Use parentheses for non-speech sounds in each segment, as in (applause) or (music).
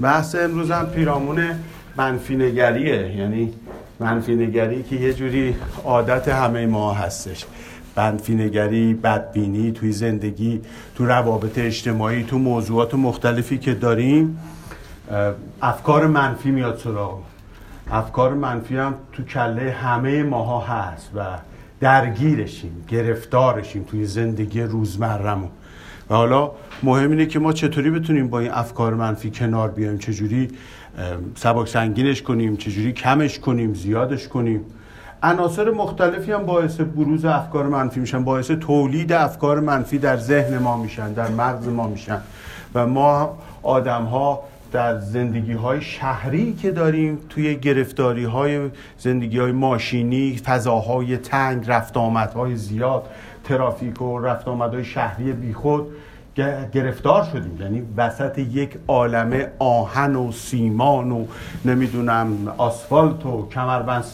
بحث امروز هم پیرامون منفی نگریه. یعنی منفی نگری که یه جوری عادت همه ما هستش. منفی نگری بدبینی توی زندگی تو روابط اجتماعی تو موضوعات مختلفی که داریم افکار منفی میاد سراغ. افکار منفی هم تو کله همه ماها هست و درگیرشیم گرفتارشیم توی زندگی روزمرمون و حالا مهم اینه که ما چطوری بتونیم با این افکار منفی کنار بیایم چجوری سبک سنگینش کنیم چجوری کمش کنیم زیادش کنیم. عناصر مختلفی هم باعث بروز افکار منفی میشن باعث تولید افکار منفی در ذهن ما میشن در مغز ما میشن. و ما آدم ها در زندگی های شهری که داریم توی گرفتاری های زندگی های ماشینی فضاهای تنگ رفت های زیاد ترافیک و رفت آمدهای شهری بیخود گرفتار شدیم. یعنی وسط یک عالمه آهن و سیمان و نمی‌دونم آسفالت و کمربند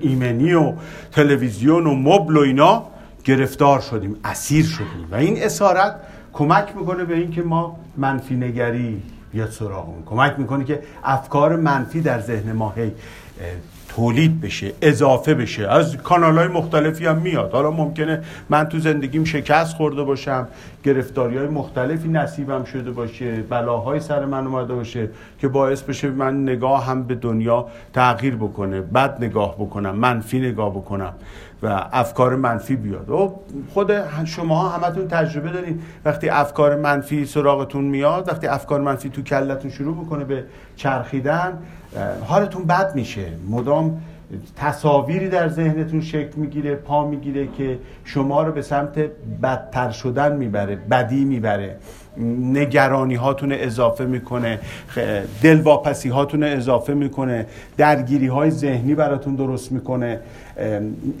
ایمنی و تلویزیون و مبل و اینا گرفتار شدیم اسیر شدیم. و این اسارت کمک می‌کنه به اینکه ما منفی نگری بیاد سراغمون. کمک می‌کنه که افکار منفی در ذهن ما هی تولید بشه اضافه بشه. از کانال های مختلفی هم میاد. حالا ممکنه من تو زندگیم شکست خورده باشم گرفتاری های مختلفی نصیبم شده باشه بلاهای سر من اومده باشه که باعث بشه من نگاه هم به دنیا تغییر بکنه بد نگاه بکنم منفی نگاه بکنم و افکار منفی بیاد. و خود شما همتون تجربه دارین. وقتی افکار منفی سراغتون میاد وقتی افکار منفی تو کلتون شروع بکنه به چرخیدن حالتون بد میشه. مدام تصاویری در ذهنتون شکل می‌گیره پا می‌گیره که شما رو به سمت بدتر شدن می‌بره بدی می‌بره. نگرانی هاتون اضافه می‌کنه دلواپسی هاتون اضافه می‌کنه درگیری های ذهنی براتون درست می‌کنه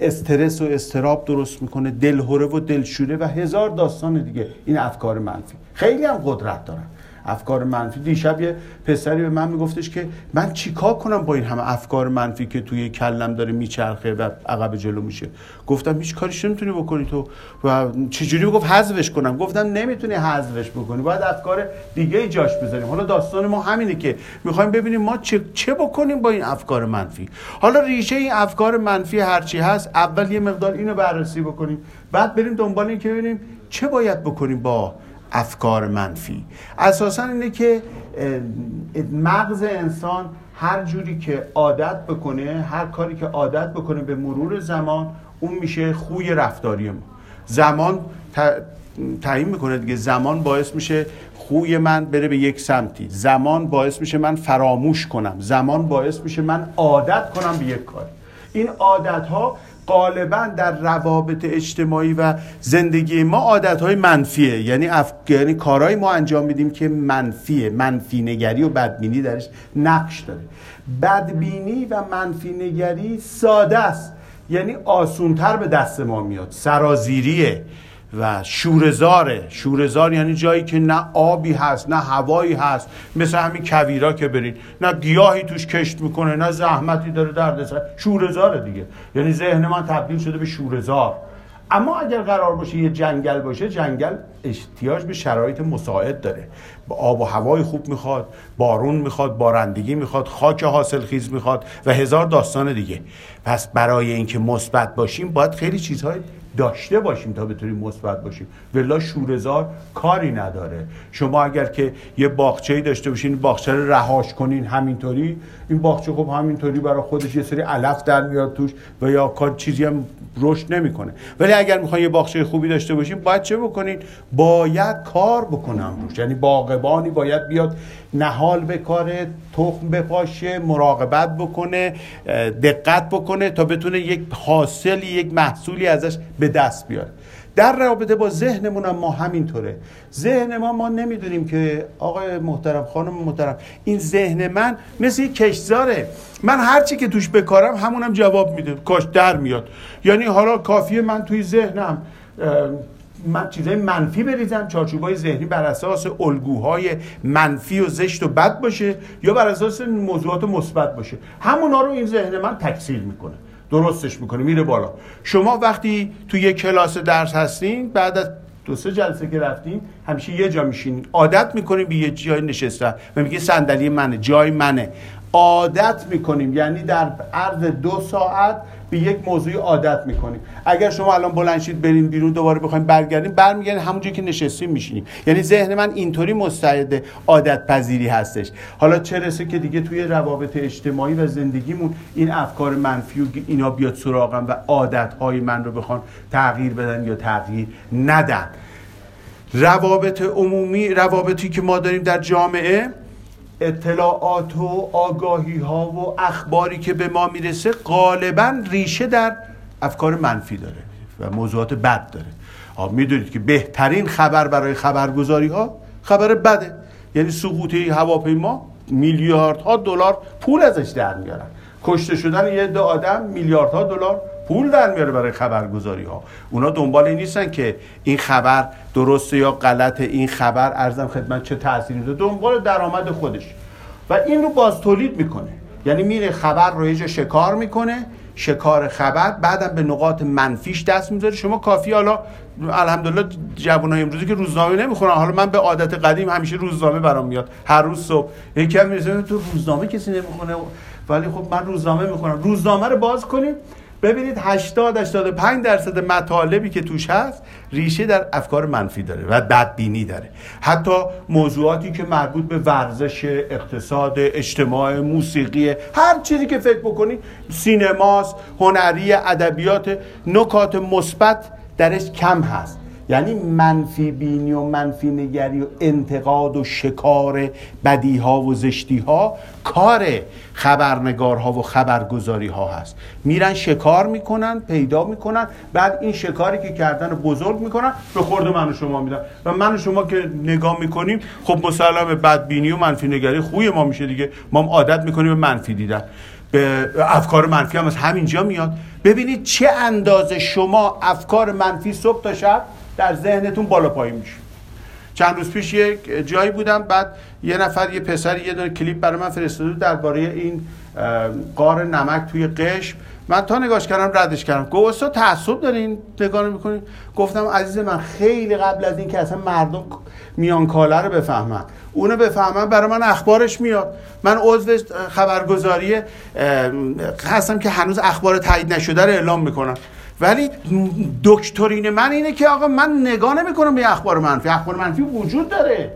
استرس و استراب درست می‌کنه دلهوره و دلشوره و هزار داستان دیگه. این افکار منفی. خیلی هم قدرت دارن. افکار منفی. دیشب یه پسری به من میگفتش که من چیکار کنم با این همه افکار منفی که توی کلم داره میچرخه و عقب جلو میشه؟ گفتم هیچ کاریش نمی‌تونی بکنی تو. و چجوری گفت حذفش کنم. گفتم نمی‌تونی حذفش بکنی. باید افکار دیگه جاش بذاریم. حالا داستان ما همینه که می‌خوایم ببینیم ما چه, چه بکنیم با این افکار منفی. حالا ریشه این افکار منفی هرچی هست اول یه مقدار اینو بررسی بکنیم. بعد بریم دنبال این که ببینیم چه باید بکنیم با افکار منفی. اساسا اینه که مغز انسان هر جوری که عادت بکنه هر کاری که عادت بکنه به مرور زمان اون میشه خوی رفتاری ما. زمان تعیین می‌کنه دیگه. زمان باعث میشه خوی من بره به یک سمتی. زمان باعث میشه من فراموش کنم. زمان باعث میشه من عادت کنم به یک کاری. این عادت ها غالبا در روابط اجتماعی و زندگی ما عادت های منفیه. یعنی, اف... یعنی کارهای ما انجام میدیم که منفیه. منفی نگری و بدبینی درش نقش داره. بدبینی و منفی نگری ساده است. یعنی آسونتر به دست ما میاد. سرازیریه. و شورزاره. شورزار یعنی جایی که نه آبی هست نه هوایی هست. مثل همین کویرا که برین نه گیاهی توش کشت می‌کنه نه زحمتی داره دردسر شورزاره دیگه. یعنی ذهن من تبدیل شده به شورزار. اما اگر قرار باشه یه جنگل باشه جنگل احتیاج به شرایط مساعد داره. با آب و هوای خوب می‌خواد بارون می‌خواد بارندگی می‌خواد خاک حاصل خیز می‌خواد و هزار داستان دیگه. پس برای اینکه مثبت باشیم باید خیلی چیزهای داشته باشیم تا بتونیم مثبت باشیم. ولا شورزار کاری نداره. شما اگر که یه باغچه‌ای داشته باشین باغچه رو رهاش کنین همینطوری این باغچه خب همینطوری برای خودش یه سری علف در میاد توش و یا کار چیزی هم رشد نمی‌کنه. ولی اگر می‌خواین یه باغچه خوبی داشته باشین باید چه بکنین؟ باید کار بکنم روش. یعنی باغبانی باید بیاد نهال بکاره تخم بپاشه مراقبت بکنه دقت بکنه تا بتونه یک حاصلی یک محصولی ازش به دست بیاره. در رابطه با ذهنمون هم ما همینطوره. ذهن ما ما نمی‌دونیم که آقای محترم خانم محترم این ذهن من مثل یک کشزاره من هرچی که توش بکارم همونم جواب میده. کاش در میاد. یعنی حالا کافیه من توی ذهنم من چیزای منفی بریزم چارچوبای ذهنی بر اساس الگوهای منفی و زشت و بد باشه یا بر اساس موضوعات مثبت باشه. همونا رو این ذهن من تکثیر می‌کنه. درستش می‌کنه میره بالا. شما وقتی تو یک کلاس درس هستین بعد از دو سه جلسه که رفتیم همیشه یه جا میشینیم عادت می‌کنیم به یه جای نشستن و میگه صندلی منه جای منه. عادت می‌کنیم. یعنی در عرض دو ساعت به یک موضوع عادت می‌کنیم. اگر شما الان بلند برین بیرون دوباره بخوایم برگردیم برمیگردیم همونجایی که نشستیم میشینیم یعنی ذهن من اینطوری مستعد عادت پذیری هستش. حالا چه رسه که دیگه توی روابط اجتماعی و زندگیمون این افکار منفی و اینا بیاد سراغم و عادت های من رو بخوان تغییر بدن یا تغییر ندن. روابط عمومی روابطی که ما داریم در جامعه اطلاعات و آگاهی ها و اخباری که به ما می‌رسه غالبا ریشه در افکار منفی داره و موضوعات بد داره. می‌دونید که بهترین خبر برای خبرگزاری ها خبر بده. یعنی سقوط هواپیما میلیاردها دلار پول ازش در میارن کشته شدن یه عده آدم میلیاردها دلار پول در میاره برای خبرگزاری ها اونا دنبال این نیستن که این خبر درسته یا غلط این خبر ارزم خدمت چه تأثیری داره. دنبال درآمد خودش. و این رو باز تولید می‌کنه. یعنی میره خبر رو یه شکار می‌کنه شکار خبر بعدم به نقاط منفیش دست می‌ذاره. شما کافی حالا الحمدلله جوانای امروزی که روزنامه نمی‌خونن. حالا من به عادت قدیم همیشه روزنامه برام میاد. هر روز صبح. یکی هم تو روزنامه کسی نمی‌خونه. ولی خب من روزنامه می‌خونم. روزنامه رو باز کنیم. ببینید 80 85 درصد مطالبی که توش هست ریشه در افکار منفی داره و بدبینی داره. حتی موضوعاتی که مربوط به ورزش اقتصاد اجتماع موسیقی هر چیزی که فکر بکنید سینماست هنری ادبیات نکات مثبت درش کم هست. یعنی منفی بینی و منفی نگری و انتقاد و شکار بدی ها و زشتی ها کار خبرنگارها و خبرگزاری ها هست. میرن شکار می‌کنن پیدا می‌کنن بعد این شکاری که کردن بزرگ می‌کنن به خورد من و شما میدن. و من و شما که نگاه می‌کنیم خب مسلم بدبینی و منفی نگری خوی ما میشه دیگه. ما عادت می‌کنیم به منفی دیدن. به افکار منفی هم از همینجا میاد. ببینید چه اندازه شما افکار منفی صبح تا شب؟ در ذهنتون بالا پایین میشه. چند روز پیش یک جایی بودم بعد یه نفر یه پسر یه دونه کلیپ برای من فرستاده درباره این قار نمک توی قشم. من تا نگاش کردم ردش کردم. گفت تعصب دارین نگاه می‌کنین گفتم عزیز من خیلی قبل از این که اصلا مردم میان کاله رو بفهمن. اونو بفهمن برای من اخبارش میاد. من عضو خبرگزاری هستم که هنوز اخبار تایید نشده رو اعلام می‌کنم. ولی دکترین من اینه که آقا من نگاه نمی‌کنم به اخبار منفی. اخبار منفی وجود داره.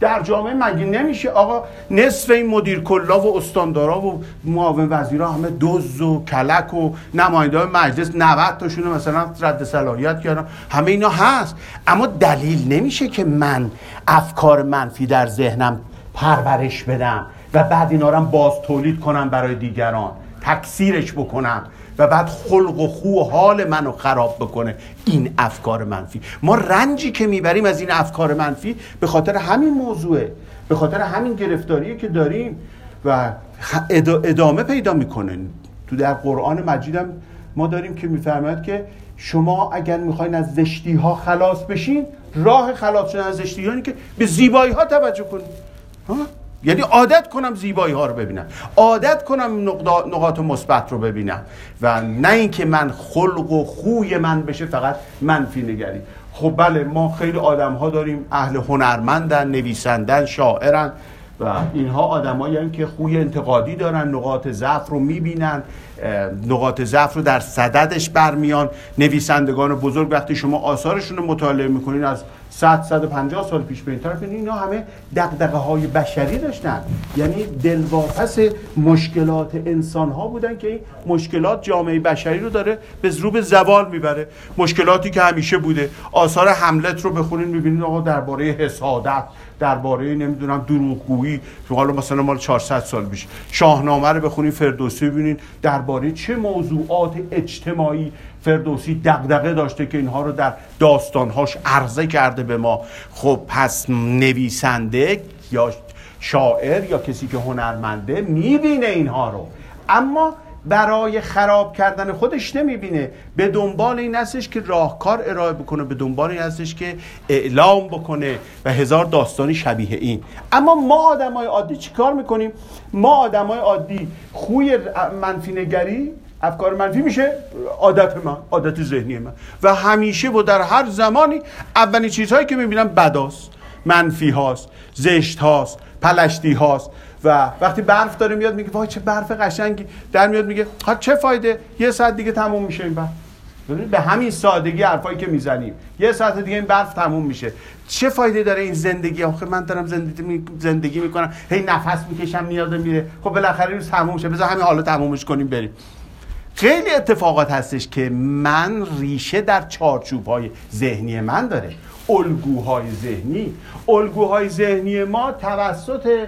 در جامعه مگه نمیشه؟ آقا نصف این مدیر کلا و استاندارا و معاون وزیرا همه دوز و کلک و نماینده مجلس 90 تاشون مثلا رد صلاحیت کردن. همه اینا هست. اما دلیل نمیشه که من افکار منفی در ذهنم پرورش بدم و بعد اینا رو باز تولید کنم برای دیگران. تکثیرش بکنم. و بعد خلق و خو و حال منو خراب بکنه. این افکار منفی. ما رنجی که می‌بریم از این افکار منفی به خاطر همین موضوعه. به خاطر همین گرفتاریه که داریم و ادامه پیدا می‌کنه. تو در قرآن مجیدم ما داریم که میفرماید که شما اگر می‌خواین از زشتی ها خلاص بشین راه خلاص شدن از زشتی ها که به زیبایی ها توجه کنید. یعنی عادت کنم زیبایی ها رو ببینم. عادت کنم نقاط مثبت رو ببینم. و نه اینکه من خلق و خوی من بشه فقط منفی نگری. خب بله ما خیلی آدم ها داریم. اهل هنرمندن نویسندن شاعرن. و اینها آدمایی که خوی انتقادی دارن نقاط ضعف رو می‌بینن. نقاط ضعف رو در صددش برمیان. نویسندگان بزرگ وقتی شما آثارشون رو مطالعه می‌کنین از 100 150 سال پیش به این طرف اینا همه دقدقه های بشری داشتن. یعنی دلواپس مشکلات انسان ها بودن که این مشکلات جامعه بشری رو داره به ضروب زوال می‌بره. مشکلاتی که همیشه بوده. آثار حملت رو بخونین می‌بینید آقا درباره حسادت درباره نمی‌دونم دروغگویی. حالا مثلا مال 400 سال پیش. شاهنامه رو بخونین فردوسی ببینین. درباره چه موضوعات اجتماعی فردوسی دغدغه داشته که اینها رو در داستانهاش عرضه کرده به ما. خب پس نویسنده یا شاعر یا کسی که هنرمنده می‌بینه اینها رو. اما برای خراب کردن خودش نمی‌بینه. به دنبال این هستش که راهکار ارائه بکنه به دنبال این هستش که اعلام بکنه و هزار داستانی شبیه این. اما ما آدمای عادی چیکار می‌کنیم؟ ما آدمای عادی خوی منفی نگری افکار منفی میشه عادت من عادت ذهنی من و همیشه و در هر زمانی اولین چیزهایی که می‌بینم بداست. منفی هاست زشت هاست پلشتی هاست. و وقتی برف داره میاد میگه وای چه برف قشنگی. در میاد میگه ها چه فایده؟ یه ساعت دیگه تموم میشه این برف. به همین سادگی حرفایی که می‌زنیم. یه ساعت دیگه این برف تموم میشه. چه فایده داره این زندگی؟ آخه من دارم زندگی زندگی می‌کنم. هی نفس می‌کشم نیاز میره. خب بالاخره روز تموم شه. بذار همین حالا تمومش کنیم بریم. خیلی اتفاقات هستش که من ریشه در چارچوب های ذهنی من داره. الگوهای ذهنی. الگوهای ذهنی ما توسط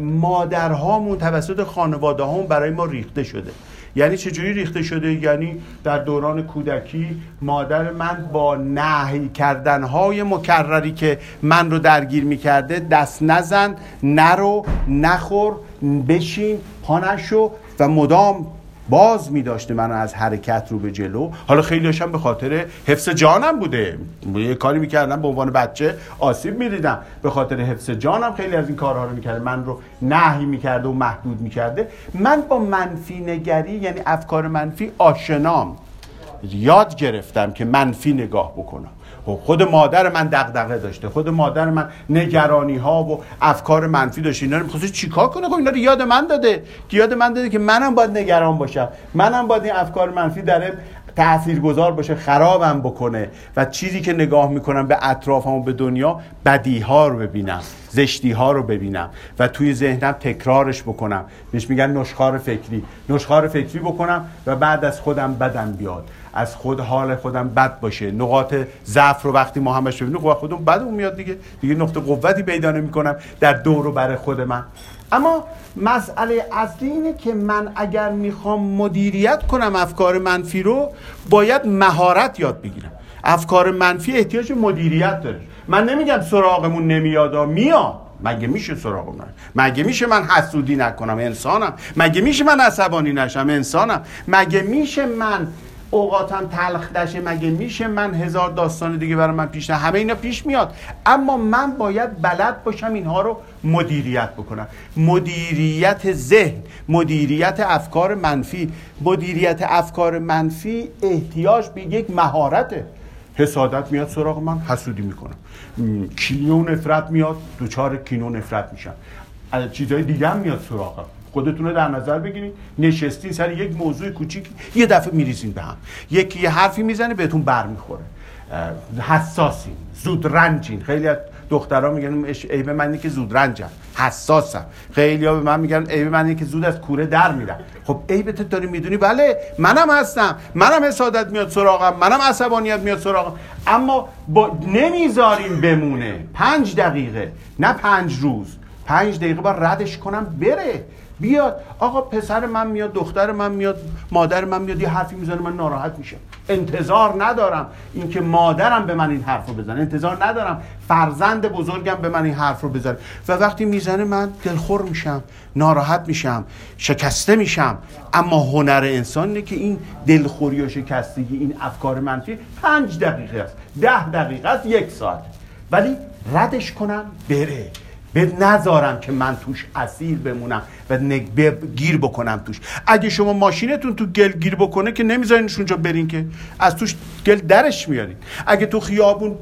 مادرهامون توسط خانواده هامون برای ما ریخته شده. یعنی چجوری ریخته شده؟ یعنی در دوران کودکی مادر من با نهی کردنهای مکرری که من رو درگیر می‌کرده دست نزن نرو نخور بشین پانشو و مدام باز می داشته منو از حرکت رو به جلو. حالا خیلی هاشم به خاطر حفظ جانم بوده. یه کاری می‌کردم به عنوان بچه آسیب می‌دیدم به خاطر حفظ جانم خیلی از این کارها رو می‌کرده من رو نهی می‌کرده و محدود می‌کرده. من با منفی نگری یعنی افکار منفی آشنام یاد گرفتم که منفی نگاه بکنم. خود مادر من دغدغه داشته خود مادر من نگرانی ها و افکار منفی داشته. اینا رو چیکار کنه؟ خب اینا رو یاد من داده. یاد من داده که منم باید نگران باشم. منم باید این افکار منفی داره گذار باشه خرابم بکنه و چیزی که نگاه می‌کنم به اطرافم و به دنیا بدی ها رو ببینم زشتی ها رو ببینم و توی ذهنم تکرارش بکنم. بهش میگن نشخار فکری. نشخار فکری بکنم و بعد از خودم بدم بیاد. از خود حال خودم بد باشه. نقاط ضعف رو وقتی ما همش ببینیم خب خودم بدمون میاد دیگه. دیگه نقطه قوتی پیدا نمی‌کنم در دور و بر خود من. اما مسئله اصلی اینه که من اگر می‌خوام مدیریت کنم افکار منفی رو باید مهارت یاد بگیرم. افکار منفی احتیاج مدیریت داره. من نمیگم سراغمون نمیاد میاد. مگه میشه سراغ من مگه میشه من حسودی نکنم؟ انسانم. مگه میشه من عصبانی نشم؟ انسانم. مگه میشه من اوقاتم تلخ دشه مگه میشه من هزار داستان دیگه برای من پیش نه؟ همه اینا پیش میاد. اما من باید بلد باشم اینها رو مدیریت بکنم. مدیریت ذهن مدیریت افکار منفی. مدیریت افکار منفی احتیاج به یک مهارته حسادت میاد سراغ من حسودی می‌کنم. کینه و نفرت میاد دوچار کینه و نفرت میشم. چیزهای دیگه هم میاد سراغم. خودتون رو در نظر بگیرید. نشستین سر یک موضوع کوچیک. یه دفعه میریزین به هم. یکی یه حرفی می‌زنه بهتون برمیخوره. حساسین. زود رنجین. خیلی از دخترها میگن عیب من که زود رنجم. حساسم. خیلی ها به من میگن عیب من که زود از کوره در میرم. خب عیبت داری می‌دونی؟ بله منم هستم. منم حسادت میاد سراغم. منم عصبانیت میاد سراغم. اما با نمی‌ذاریم بمونه. پنج دقیقه. نه پنج روز. پنج دقیقه با ردش کنم بره. بیاد. آقا پسر من میاد دختر من میاد مادر من میاد یه حرفی می‌زنه من ناراحت میشم. انتظار ندارم اینکه مادرم به من این حرف رو بزنه. انتظار ندارم فرزند بزرگم به من این حرف رو بزنه. و وقتی می‌زنه من دلخور میشم ناراحت میشم شکسته میشم. اما هنر انسان که این دلخوری و شکستگی این افکار منفی پنج دقیقه است ده دقیقه است یک ساعت. ولی ردش کنم بره. به نذارم که من توش اسیر بمونم و گیر بکنم توش. اگه شما ماشینتون تو گل گیر بکنه که نمیذارینش اونجا برین که از توش گل درش میارین. اگه تو خیابون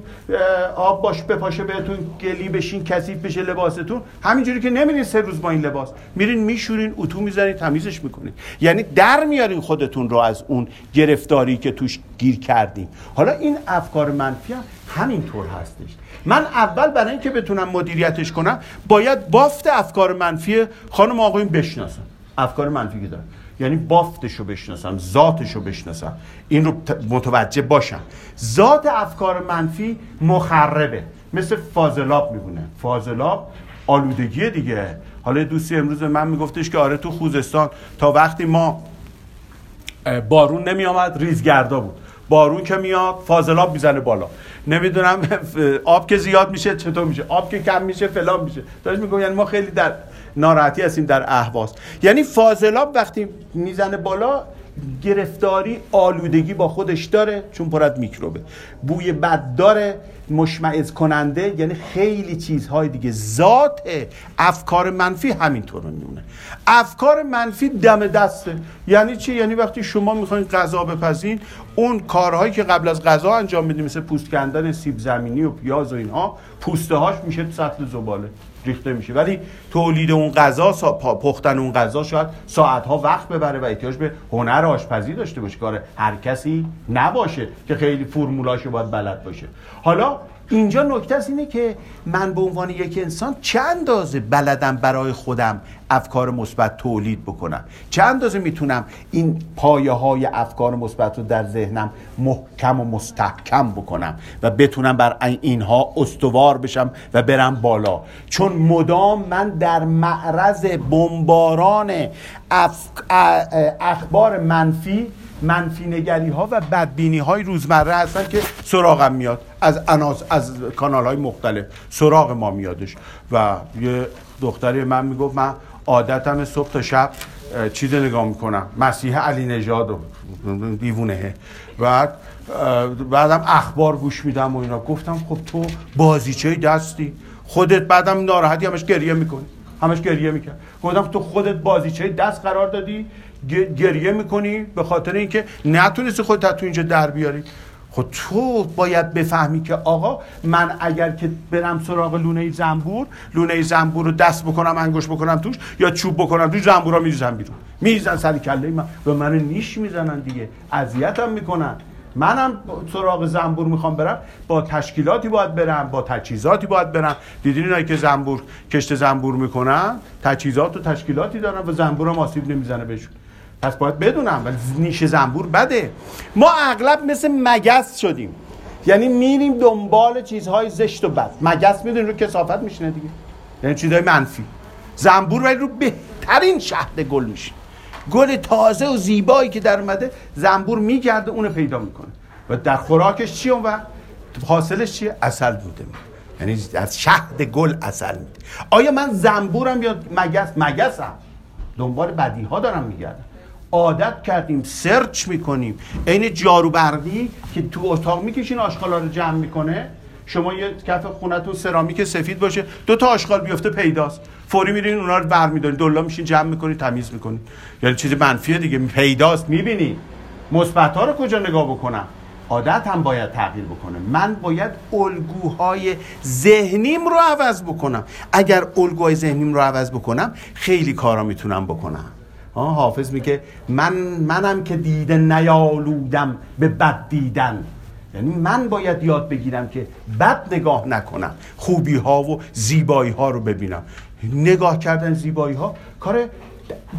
آب باش بپاشه بهتون گلی بشین کثیف بشه لباستون همینجوری که نمیرین سه روز با این لباس. میرین میشورین اتو می‌زنین تمیزش می‌کنین. یعنی در میارین خودتون رو از اون گرفتاری که توش گیر کردیم حالا این افکار منفی هم همینطور هستش. من اول برای اینکه بتونم مدیریتش کنم باید بافت افکار منفی خانم آقایون بشناسم. افکار منفی که دارم. یعنی بافتش رو بشناسم ذاتش رو بشناسم. این رو متوجه باشم. ذات افکار منفی مخربه. مثل فاضلاب میبونه فاضلاب آلودگی دیگه. حالا دوستی امروز من میگفتش که آره تو خوزستان تا وقتی ما بارون نمی آمد ریزگردا بود. بارون که میاد فاضلاب می‌زنه بالا. نمی‌دونم (laughs) آب که زیاد میشه چطور میشه؟ آب که کم میشه فلان میشه. داشت میگم یعنی ما خیلی در ناراحتی هستیم در اهواز یعنی فاضلاب وقتی می‌زنه بالا گرفتاری آلودگی با خودش داره چون پرد میکروبه. بوی بد داره مشمعز کننده یعنی خیلی چیزهای دیگه. ذات افکار منفی همینطور میمونه. افکار منفی دم دسته. یعنی چی؟ یعنی وقتی شما می‌خواین غذا بپزین اون کارهایی که قبل از غذا انجام میدیم مثل پوست کندن سیب زمینی و پیاز و اینها پوسته هاش میشه سطل زباله. ریخته میشه ولی تولید اون غذا پختن اون غذا شاید ساعت ها وقت ببره و احتیاج به هنر آشپزی داشته باشه. کار هر کسی نباشه که خیلی فرمولاشو باید بلد باشه. حالا اینجا نکته اینه که من به عنوان یک انسان چند اندازه بلدم برای خودم افکار مثبت تولید بکنم؟ چند اندازه می‌تونم این پایه های افکار مثبت رو در ذهنم محکم و مستحکم بکنم و بتونم بر اینها استوار بشم و برم بالا؟ چون مدام من در معرض بمباران اخبار منفی منفی نگری ها و بدبینی های روزمره هستن که سراغم میاد. از اناس از کانال های مختلف سراغ ما میادش. و یه دختری من می‌گفت من عادتم صبح تا شب چیز نگاه می‌کنم. مسیح علی نژاد دیوونه. بعد بعدم اخبار گوش میدم و اینا. گفتم خب تو بازیچه دستی. خودت بعدم ناراحتی همش گریه می‌کنی. همش گریه می‌کرد. گفتم تو خودت بازیچه دست قرار دادی؟ گریه می‌کنی به خاطر اینکه نتونستی خودت تو اینجا در بیاری. خب تو باید بفهمی که آقا من اگر که برم سراغ لونه زنبور لونه زنبور رو دست بکنم انگوش بکنم توش یا چوب بکنم توش زنبورا میریزن بیرون. میریزن سر کله من. به من نیش می‌زنن دیگه. اذیتم می‌کنن. منم سراغ زنبور می‌خوام برم. با تشکیلاتی باید برم با تجهیزاتی باید برم. دیدین اینایی که زنبور کشت زنبور می‌کنن؟ تجهیزات و تشکیلاتی دارن و زنبور هم آسیب نمی‌زنه بهشون. پس باید بدونم ولی نیش زنبور بده. ما اغلب مثل مگس شدیم. یعنی میریم دنبال چیزهای زشت و بد. مگس می‌دونی رو کسافت میشینه دیگه. یعنی چیزهای منفی. زنبور ولی رو بهترین شهد گل میشه گل تازه و زیبایی که در اومده زنبور میگرده اونو پیدا می‌کنه. و در خوراکش چی اون و حاصلش چیه؟ اصل بوده. یعنی از شهد گل اصل میده. آیا من زنبورم یا مگس؟ مگسم. دنبال بدی ها دارم میگردم. عادت کردیم سرچ می‌کنیم. عین جارو برقی که تو اتاق می‌کشین آشغالا رو جمع می‌کنه. شما یه کف خونتون سرامیک سفید باشه. دو تا آشغال بیفته پیداست. فوری میرین اونا رو برمیدارین. دلا میشین جمع می‌کنین تمیز می‌کنین. یعنی چیز منفیه دیگه. پیداست می‌بینی. مثبت ها رو کجا نگاه بکنم؟ عادت هم باید تغییر بکنه. من باید الگوهای ذهنیم رو عوض بکنم. اگر الگوهای ذهنیم رو عوض بکنم خیلی کارا می‌تونم بکنم. حافظ میگه من منم که دیده نیالودم به بد دیدن. یعنی من باید یاد بگیرم که بد نگاه نکنم. خوبی ها و زیبایی ها رو ببینم. نگاه کردن زیبایی ها کار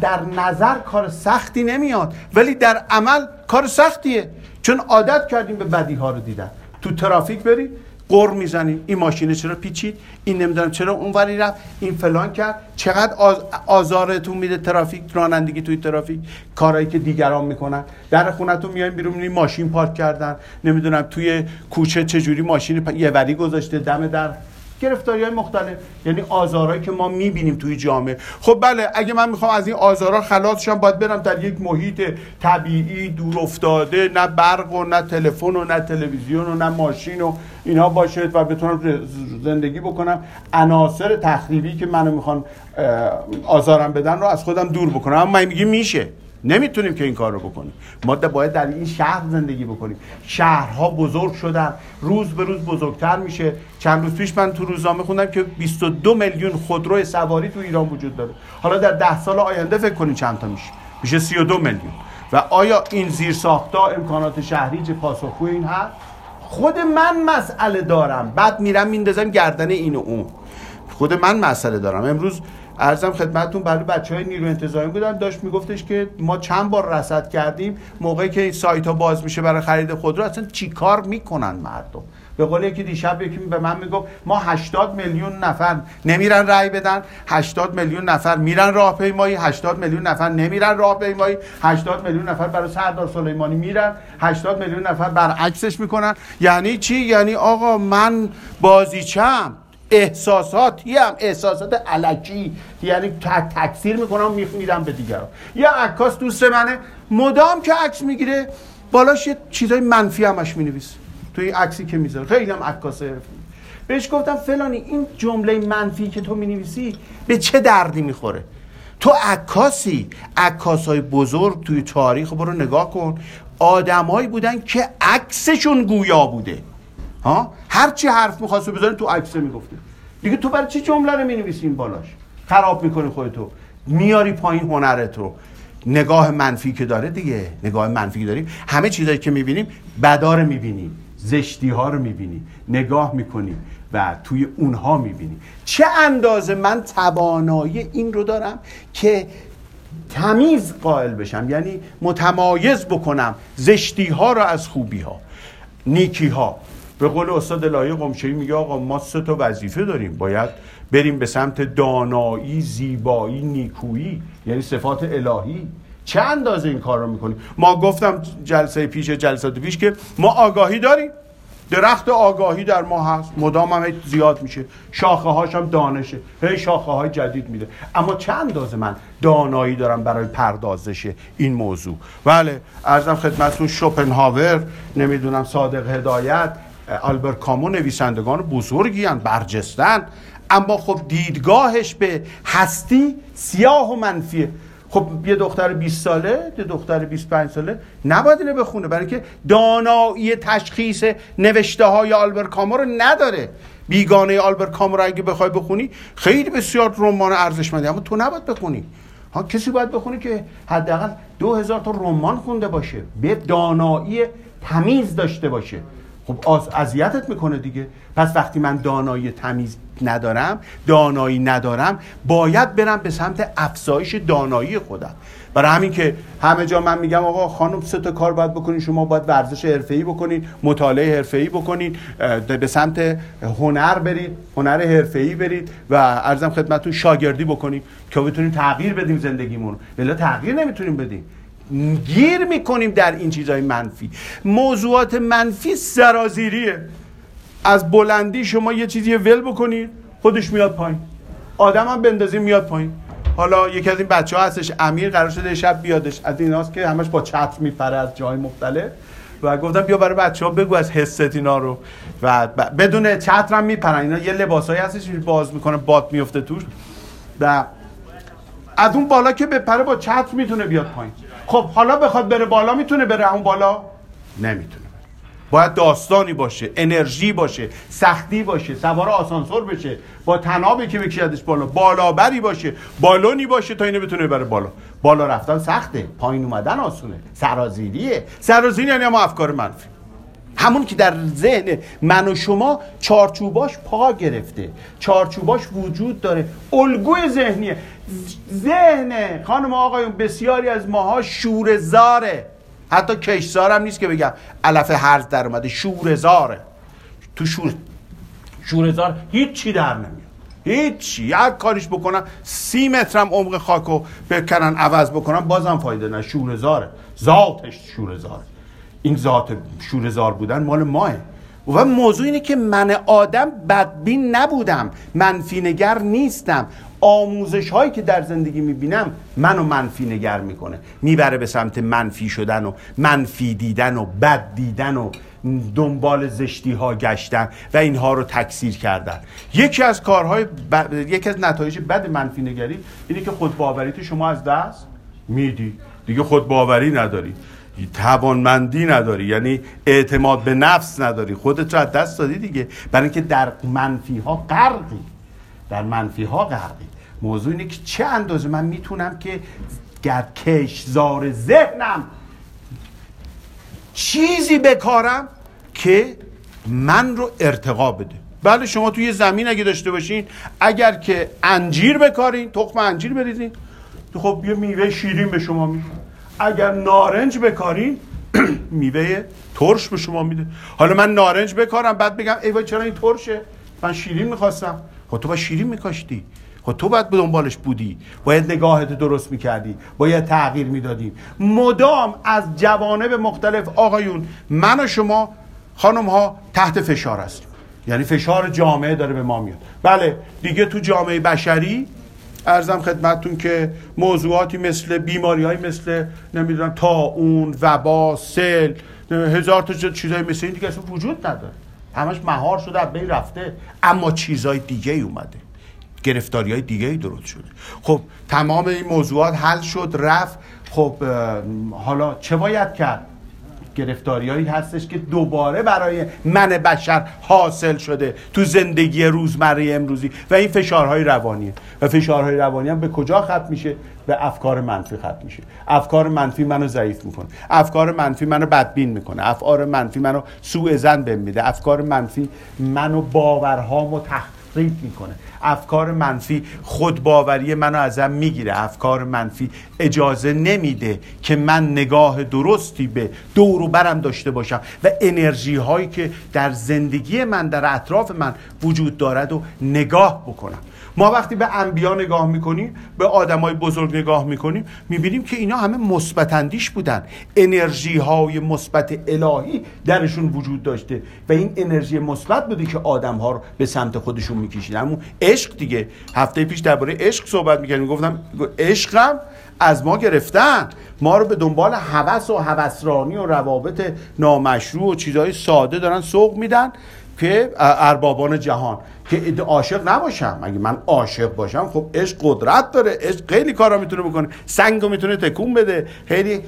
در نظر کار سختی نمیاد. ولی در عمل کار سختیه. چون عادت کردیم به بدی ها رو دیدن. تو ترافیک بری قر می‌زنی. این ماشینه چرا پیچید؟ این نمی‌دونم چرا اونوری رفت. این فلان کرد. چقدر آز... آزارتون میده ترافیک رانندگی توی ترافیک. کارهایی که دیگران می‌کنن. در خونتون میایم بیرون می‌بینی ماشین پارک کردن. نمی‌دونم توی کوچه چجوری ماشین یه وری گذاشته دم در. گرفتاری های مختلف یعنی آزارهایی که ما می‌بینیم توی جامعه. خب بله اگه من می‌خوام از این آزارها خلاص شم باید برم در یک محیط طبیعی دور افتاده نه برق و نه تلفن و نه تلویزیون و نه ماشین و اینها باشه و بتونم زندگی بکنم. عناصر تخریبی که منو می‌خوان آزارم بدن رو از خودم دور بکنم. اما من میگی میشه. نمی‌تونیم که این کار رو بکنیم. ما باید در این شهر زندگی بکنیم. شهرها بزرگ شدن. روز به روز بزرگتر میشه. چند روز پیش من تو روزنامه خوندم که 22 میلیون خودرو سواری تو ایران وجود داره. حالا در ده سال آینده فکر کنید چند تا میشه. میشه 32 میلیون. و آیا این زیر ساختا امکانات شهری چه پاسخگو این هست؟ خود من مسئله دارم. بعد میرم میندازم گردن این و اون. خود من مسئله دارم. امروز ارزم خدمتتون برای بچه های نیرو انتظامی بودن. داشت میگفتش که ما چند بار رصد کردیم موقعی که این سایت ها باز میشه برای خرید خودرو اصلا چیکار می‌کنن مردم؟ به قول یکی دیشب یکی به من می‌گفت ما 80 میلیون نفر نمیرن رأی بدن 80 میلیون نفر میرن راهپیمایی 80 میلیون نفر نمیرن راهپیمایی 80 میلیون نفر برای سردار سلیمانی میرن 80 میلیون نفر برعکسش می‌کنن. یعنی چی؟ یعنی آقا من بازیچم احساساتی هم احساسات علکی یعنی تکثیر می‌کنم میدم به دیگران. یا عکاس دوست منه مدام که عکس می‌گیره بالاش یه چیزای منفی همش می‌نویسه. توی عکسی که می‌ذاره. خیلی هم عکاس بهش گفتم فلانی این جمله منفی که تو می‌نویسی به چه دردی می‌خوره؟ تو عکاسی. عکاسای بزرگ توی تاریخ برو نگاه کن. آدمایی بودن که عکسشون گویا بوده. ها؟ هر چی حرف می‌خواسته بزنی تو عکسه می‌گفته. دیگه تو برای چی جمله رو می‌نویسی این بالاش؟ خراب می‌کنی خودتو. میاری پایین هنرت رو نگاه منفی که داره دیگه. نگاه منفی که داریم. همه چیزایی که می‌بینیم بدا رو می‌بینیم. زشتی ها رو می‌بینیم. نگاه می‌کنیم و توی اونها می‌بینیم. چه اندازه من توانایی این رو دارم که تمیز قائل بشم؟ یعنی متمایز بکنم زشتی ها رو از خوبی ها نیکی ها به قول استاد الهی قمشهی میگه آقا ما سه تا وظیفه داریم. باید بریم به سمت دانایی زیبایی نیکویی یعنی صفات الهی. چه اندازه این کار رو می‌کنیم؟ ما گفتم جلسه پیش جلسات پیش که ما آگاهی داریم. درخت آگاهی در ما هست. مدام هم زیاد میشه. شاخه هاش هم دانشه. هی شاخه های جدید میده. اما چند اندازه من دانایی دارم برای پردازش این موضوع؟ بله ارزم خدمتتون شوپنهاور نمی‌دونم صادق هدایت آلبر کامو نویسندگان بزرگی هن برجستن اما خب دیدگاهش به هستی سیاه و منفیه. خب یه دختر 20 ساله یه دختر 25 ساله نباید اینو بخونه برای که دانایی تشخیص نوشته های آلبر کامو رو نداره. بیگانه آلبر کامو رو اگه بخوای بخونی خیلی بسیار رمان ارزشمندی. اما تو نباید بخونی. ها کسی باید بخونی که حداقل دو هزار تا رمان خونده باشه به دانایی تمیز داشته باشه. خب اذیتت می‌کنه دیگه. پس وقتی من دانایی تمیز ندارم دانایی ندارم باید برم به سمت افزایش دانایی خودم. برای همین که همه جا من میگم آقا خانم سه تا کار باید بکنین شما باید ورزش حرفه‌ای بکنین مطالعه حرفه‌ای بکنین به سمت هنر برید هنر حرفه‌ای برید و ارزم خدمتتون شاگردی بکنیم که بتونیم تغییر بدیم زندگیمون ولی تغییر نمی‌تونیم بدیم. گیر می‌کنیم در این چیزهای منفی. موضوعات منفی سرازیریه. از بلندی شما یه چیزی ول بکنید خودش میاد پایین. آدم هم بندازیم میاد پایین. حالا یکی از این بچه ها هستش امیر قرار شده شب بیادش. از این که همش با چتر میپره از جای مختلف. و گفتم بیا برای بچه ها بگو از حست اینا رو. و بدون چتر هم میپرن. اینا یه لباسایی هستش باز می‌کنه باد میفته توش. و از اون بالا که بپره با چتر می‌تونه بیاد پایین. خب حالا بخواد بره بالا می‌تونه بره اون بالا؟ نمی‌تونه باید داستانی باشه انرژی باشه سختی باشه سوار آسانسور بشه با تنابی که بکشدش بالا بالابری باشه بالونی باشه تا اینو بتونه بره بالا. بالا رفتن سخته پایین اومدن آسونه سرازیریه. سرازیری یعنی اما افکار منفی. همون که در ذهن من و شما چارچوباش پا گرفته. چارچوباش وجود داره. الگوی ذهنیه. ذهن خانم آقایون بسیاری از ماها شورزاره حتی کشزار هم نیست که بگم علف هرز در اومده. شورزاره تو شور شورزار هیچ چی در نمیاد. هیچی. یک کاریش بکنم سی مترم عمق خاکو بکنن عوض بکنم بازم فایده نه. شورزاره ذاتش شورزاره این ذات شورزار بودن مال ماه. و موضوع اینه که من آدم بدبین نبودم. منفی نگر نیستم. آموزش هایی که در زندگی می‌بینم منو منفی نگر می‌کنه. می‌بره به سمت منفی شدن و منفی دیدن و بد دیدن و دنبال زشتی ها گشتن و اینها رو تکثیر کردن. یکی از کارهای یکی از نتایج بد منفی نگری اینه که خودباوری تو شما از دست میدی. دیگه خودباوری نداری. توانمندی نداری یعنی اعتماد به نفس نداری. خودت رو از دست دادی دیگه. برای اینکه در منفی ها غرقی. در منفی ها غرقی. موضوع اینه که چه اندازه؟ من می‌تونم که گر کشزار ذهنم چیزی بکارم که من رو ارتقا بده. بله شما توی زمین اگه داشته باشین اگر که انجیر بکارین تخم انجیر بریزین. خب یه میوه شیرین به شما میده اگر نارنج بکارین (clears throat) میوه ترش به شما میده. حالا من نارنج بکارم بعد بگم ای وای چرا این ترشه؟ من شیرین می‌خواستم. خب تو با شیرین میکاشتی. خب تو باید به دنبالش بودی. باید نگاهت درست می‌کردی. باید تغییر می‌دادی. مدام از جوانب مختلف آقایون من و شما خانم ها تحت فشار هستیم. یعنی فشار جامعه داره به ما میاد. بله دیگه تو جامعه بشری ارزم خدمتتون که موضوعاتی مثل بیماری های مثل نمی‌دونم تا اون وبا سل هزار تا چیزای مثل این دیگه اصلا وجود نداره. همش مهار شده بین رفته. اما چیزای دیگه ای اومده. گرفتاری های دیگه ای درست شده. خب تمام این موضوعات حل شد رفت. خب حالا چه باید کرد؟ گرفتاریایی هستش که دوباره برای من بشر حاصل شده تو زندگی روزمره امروزی. و این فشارهای روانیه. و فشارهای روانی هم به کجا ختم میشه؟ به افکار منفی ختم میشه. افکار منفی منو ضعیف می‌کنه. افکار منفی منو بدبین می‌کنه. افکار منفی منو سوء زن بهم میده. افکار منفی منو باورهامو تخریب می‌کنه. افکار منفی خودباوری منو ازم می‌گیره. افکار منفی اجازه نمیده که من نگاه درستی به دور و برم داشته باشم و انرژی هایی که در زندگی من در اطراف من وجود دارد و نگاه بکنم. ما وقتی به انبیا نگاه می‌کنیم به آدمای بزرگ نگاه می‌کنیم می‌بینیم که اینا همه مثبت اندیش بودن. انرژی های مثبت الهی درشون وجود داشته و این انرژی مثبت بوده که آدم ها رو به سمت خودشون می‌کشید اما عشق دیگه. هفته پیش درباره عشق صحبت می‌کردیم. گفتم عشقم از ما گرفتن. ما رو به دنبال هوس و هوسرانی و روابط نامشروع و چیزهای ساده دارن سوق میدن که اربابان جهان. که عاشق نباشم. اگه من عاشق باشم خب عشق قدرت داره. عشق خیلی کارا می‌تونه بکنه. سنگ رو می‌تونه تکون بده. خیلی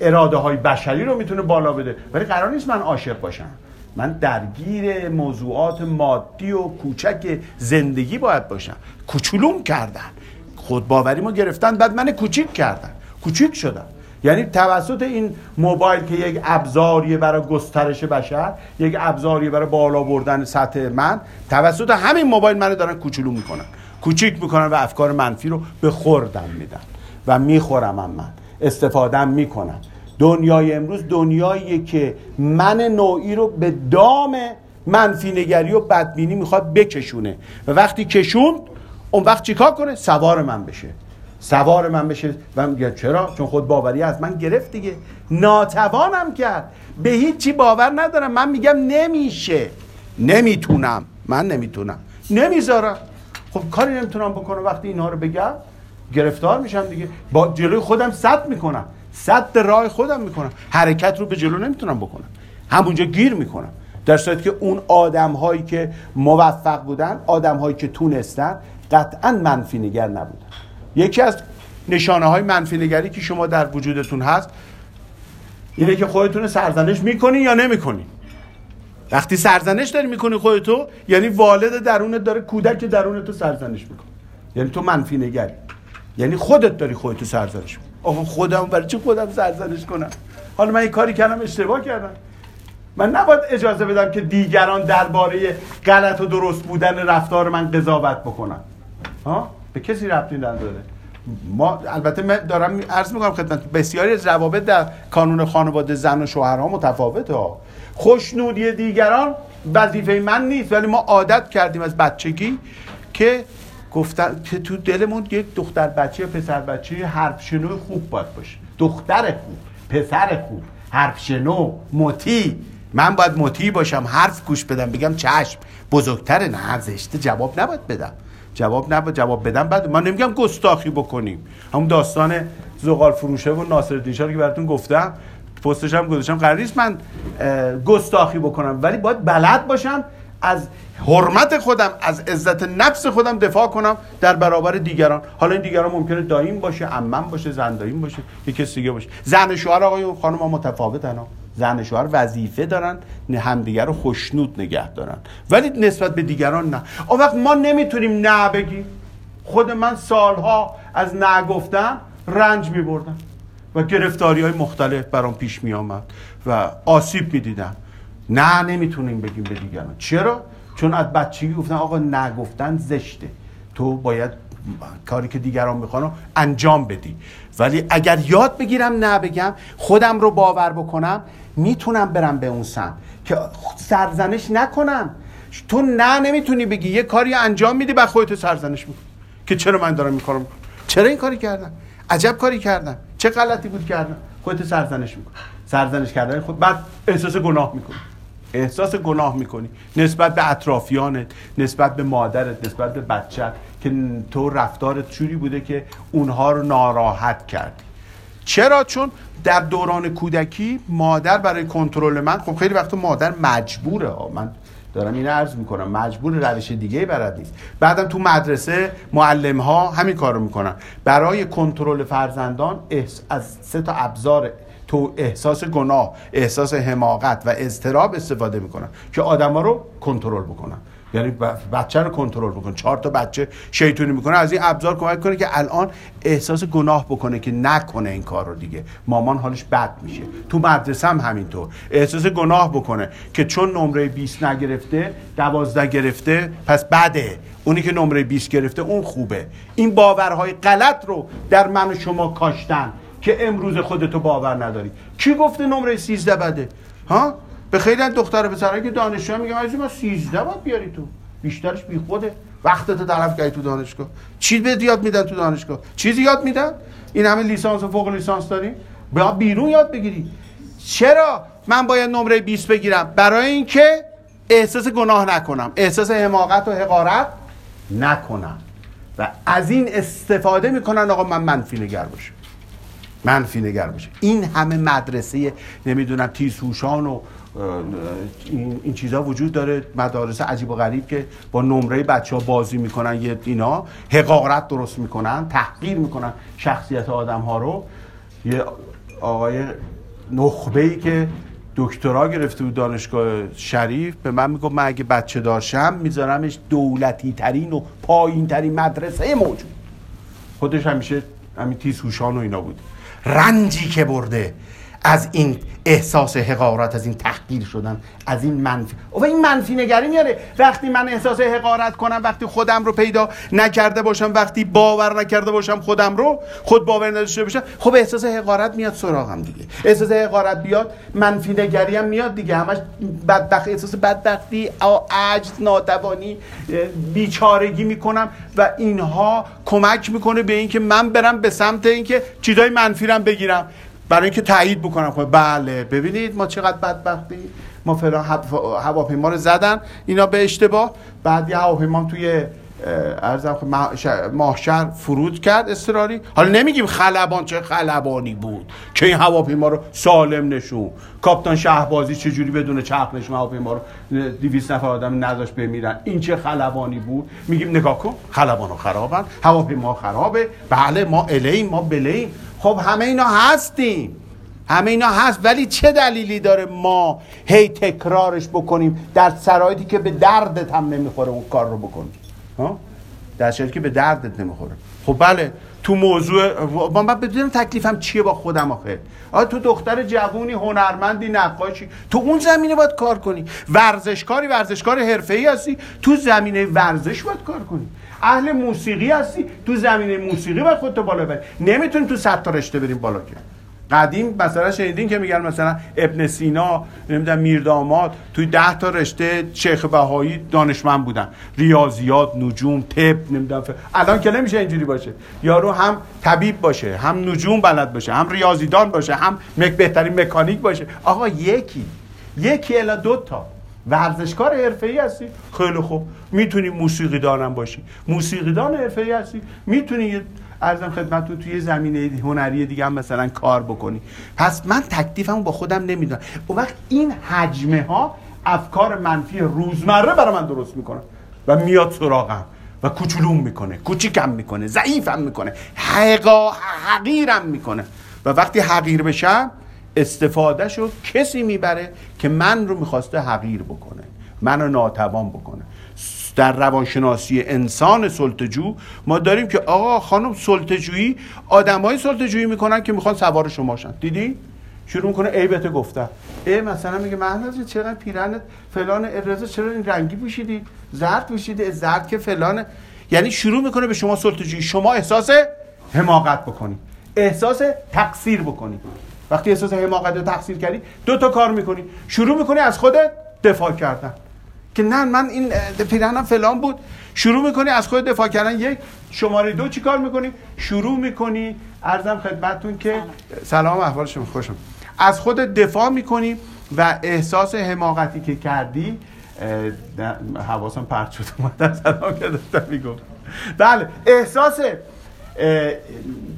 اراده های بشری رو می‌تونه بالا بده. ولی قرار نیست من عاشق باشم. من درگیر موضوعات مادی و کوچک زندگی باید باشم. کوچولوم کردن. خودباوری ما گرفتن بعد من کوچیک کردن کوچیک شدم. یعنی توسط این موبایل که یک ابزاریه برای گسترش بشر یک ابزاریه برای بالا بردن سطح من توسط همین موبایل منو دارن کوچولو می‌کنن. کوچیک می‌کنن و افکار منفی رو به خوردم میدن و می‌خورم هم من استفادهم می‌کنم. دنیای امروز دنیاییه که من نوعی رو به دام منفی نگری و بدبینی می‌خواد بکشونه. و وقتی کشون اون وقت چیکار کنه؟ سوار من بشه. سوار من بشه و میگه چرا؟ چون خود باوری از من گرفت دیگه. ناتوانم کرد. به هیچی باور ندارم. من میگم نمیشه. نمی‌تونم. من نمی‌تونم. نمی‌ذارم. خب کاری نمی‌تونم بکنم. وقتی اینها رو بگم گرفتار میشم دیگه. با جلوی خودم صد می‌کنم. صد راه خودم می‌کنم. حرکت رو به جلو نمی‌تونم بکنم. همونجا گیر می‌کنم. در صورتی که اون آدم هایی که موفق بودن آدم هایی که تونستن قطعا منفی نگر نبودن. یکی از نشانه های منفی نگری که شما در وجودتون هست اینه که خودتون سرزنش می‌کنین یا نمی‌کنین وقتی سرزنش داری می‌کنی خودتو یعنی والد درونت داره کودک درونت تو سرزنش می‌کنه. یعنی تو منفی نگری. یعنی خودت داری خودتو سرزنش می‌کنی. آقا خودم برای چی خودم سرزنش کنم؟ حالا من این کاری کردم اشتباه کردم. من نباید اجازه بدم که دیگران درباره غلط و درست بودن رفتار من قضاوت بکنن. ها؟ به کسی ربطی نداره. ما البته من دارم عرض می‌کنم خدمت بسیاری از روابط در کانون خانواده زن و شوهرها متفاوته ها. خوشنودی دیگران وظیفه من نیست ولی ما عادت کردیم از بچگی که گفتن که تو دلمون یک دختر بچه پسر بچه حرف شنو خوب باید باشه. دختر خوب پسر خوب حرف شنو مطی من باید مطی باشم حرف گوش بدم بگم چشم. بزرگتر نه زشته جواب نباید بدم. جواب نه جواب بدم بعد من نمیگم گستاخی بکنیم. همون داستان زغال فروشه و ناصر دیشار که براتون گفتم پستش هم گذاشتم. قرار نیست من گستاخی بکنم ولی باید بلد باشم از حرمت خودم از عزت نفس خودم دفاع کنم در برابر دیگران. حالا این دیگران ممکنه دایم باشه عمم باشه زن دایم باشه یه کسی دیگه باشه. زن شوهر آقای خانم ها متفاوتن ها. زن شوهر وظیفه دارن همدیگر رو خوشنود نگه دارن. ولی نسبت به دیگران نه. اون وقت ما نمی‌تونیم نه بگیم. خود من سالها از نه گفتن رنج می بردم و گرفتاری های مختلف برام پیش می آمد و آسیب می دیدم نه نمی‌تونیم بگیم به دیگران. چرا؟ چون از بچگی گفتن آقا نگفتن زشته. تو باید کاری که دیگران می‌خوان انجام بدی. ولی اگر یاد بگیرم نه بگم خودم رو باور بکنم می‌تونم برم به اون سمت. که سرزنش نکنم. تو نه نمی‌تونی بگی. یه کاری انجام میدی بعد خودت سرزنش می‌کنی. که چرا من دارم کارو چرا این کاری کردم؟ عجب کاری کردم. چه غلطی بود کردم؟ خودت سرزنش می‌کنی. سرزنش کردن خود بعد احساس گناه می‌کنی. احساس گناه می‌کنی. نسبت به اطرافیانت نسبت به مادرت نسبت به بچت که تو رفتارت جوری بوده که اونها رو ناراحت کردی. چرا؟ چون در دوران کودکی مادر برای کنترل من خب خیلی وقت مادر مجبوره. من دارم این عرض می‌کنم. مجبور روش دیگه برد نیست. بعدم تو مدرسه معلم ها همین کارو می‌کنن. برای کنترل فرزندان از سه تا ابزار تو احساس گناه احساس حماقت و اضطراب استفاده می‌کنن که آدما رو کنترل بکنن. یعنی بچه رو کنترل بکنه چهار تا بچه شیطونی می‌کنه از این ابزار کمک کنه که الان احساس گناه بکنه که نکنه این کار رو دیگه. مامان حالش بد میشه. تو مدرسه هم همینطور. احساس گناه بکنه که چون نمره 20 نگرفته 12 گرفته پس بده. اونی که نمره 20 گرفته اون خوبه. این باورهای غلط رو در من و شما کاشتن. که امروز خودتو باور نداری. کی گفته نمره 13 بده؟ ها؟ به خیلی از دختر پسرایی که دانشجو میگم از ما 13 باید بیاری تو. بیشترش بی خوده وقتت طرف کردی تو دانشگاه. چی به یاد میدن تو دانشگاه؟ چیزی یاد میدن؟ این همه لیسانس و فوق لیسانس داریم باید بیرون یاد بگیری. چرا من باید نمره 20 بگیرم؟ برای اینکه احساس گناه نکنم. احساس حماقت و حقارت نکنم. و از این استفاده می‌کنن آقا من منفی نگر باشم منفی نگر باشه. این همه مدرسه نمی‌دونم تیزهوشان و این, این چیزها وجود داره. مدارس عجیب و غریب که با نمره بچه ها بازی می‌کنن یه اینا حقارت درست می‌کنن تحقیر می‌کنن شخصیت آدم ها رو. یه آقای نخبه ای که دکترا گرفته بود دانشگاه شریف به من می‌گفت من اگه بچه داشتم میذارمش دولتی ترین و پایین ترین مدرسه موجود. خودش همیشه همین تیز و اینا بود. رنجی که برده. از این احساس حقارت از این تحقیر شدن از این منفی. و این منفی نگری میاره. وقتی من احساس حقارت کنم وقتی خودم رو پیدا نکرده باشم وقتی باور نکرده باشم خودم رو خود باور نداشته باشم خب احساس حقارت میاد سراغم دیگه. احساس حقارت بیاد منفی نگری هم میاد دیگه. همش بدبخت احساس بدبختی عجز ناتوانی بیچارگی می‌کنم و اینها کمک می‌کنه به اینکه من برم به سمت اینکه چیزای منفی رو بگیرم. برای اینکه تایید بکنم. خب بله ببینید ما چقدر بدبختی. ما فلان هواپیما رو زدن. اینا به اشتباه. بعد یه هواپیما توی ارزم ماهشهر فرود کرد استراری حالا نمیگیم خلبان چه خلبانی بود که این هواپیما رو سالم نشون. کاپتان شهبازی چجوری بدون چرخ نشون هواپیما رو 200 نفر آدم نداشت بمیرن. این چه خلبانی بود؟ میگیم نگاه کن خلبانو خرابن هواپیما خرابه. بله ما الیم ما بلیم خب همه اینا هستیم. همه اینا هست ولی چه دلیلی داره ما هی تکرارش بکنیم در شرایطی که به دردت هم نمی‌خوره اون کار رو بکنیم در شرایطی که به دردت نمی‌خوره. خب بله تو موضوع با من بدونم تکلیفم چیه با خودم آخه. آه تو دختر جوونی هنرمندی نقاشی. تو اون زمینه باید کار کنی. ورزشکاری ورزشکار حرفه‌ای هستی. تو زمینه ورزش باید کار کنی. اهل موسیقی هستی. تو زمینه موسیقی باید خودتو بالا بری نمی‌تونی تو صد تا رشته بریم بالا که. قدیم مثلا شنیدین که میگن مثلا ابن سینا نمی‌دونم میرداماد توی ده تا رشته شیخ بهایی دانشمند بودن. ریاضیات نجوم طب نمی‌دونم الان که نمیشه اینجوری باشه. یارو هم طبیب باشه هم نجوم بلد باشه هم ریاضیدان باشه هم مک بهترین مکانیک باشه. آقا یکی یکی الا دو تا. ورزشکار حرفه‌ای هستی؟ خیلی خوب. می‌تونی موسیقی دانم باشی. موسیقی دان حرفه‌ای هستی؟ می‌تونی ارزم خدمت تو توی زمینه هنری دیگه هم مثلا کار بکنی. پس من تکلیفمو با خودم نمی‌دونم. اون وقت این حجمه ها افکار منفی روزمره برای من درست می‌کنه و میاد سراغم و کوچولوم می‌کنه کوچیکم می‌کنه ضعیفم می‌کنه حقا حقیرم می‌کنه. و وقتی حقیر بشم استفاده کسی می‌بره که من رو می‌خواسته حقیر بکنه منو ناتوان بکنه. در روانشناسی انسان سلطجو ما داریم که آقا خانم سلطجویی آدمای سلطجویی می‌کنن که می‌خوان سوار شما شن. دیدی؟ شروع می‌کنه عیبت گفته ای مثلا میگه مهناز چرا پیرنت فلان ابرزه چرا این رنگی پوشیدی؟ زرد پوشیدی زرد که فلان. یعنی شروع می‌کنه به شما سلطجویی شما احساس حماقت بکنی. احساس تقصیر بکنی. وقتی احساس حماقت و تقصیر کردی دو تا کار می‌کنی. شروع می‌کنی از خودت دفاع کردن. که نه من این پیرهنم فلان بود. شروع می‌کنی از خود دفاع کردن. یک شماره دو چی کار می‌کنی؟ شروع می‌کنی ارزم خدمتتون که سلام. احوال شما خوشم. از خود دفاع می‌کنی و احساس حماقتی که کردی حواسم پرت شد اومدن سلام کردم می‌گفت. بله احساس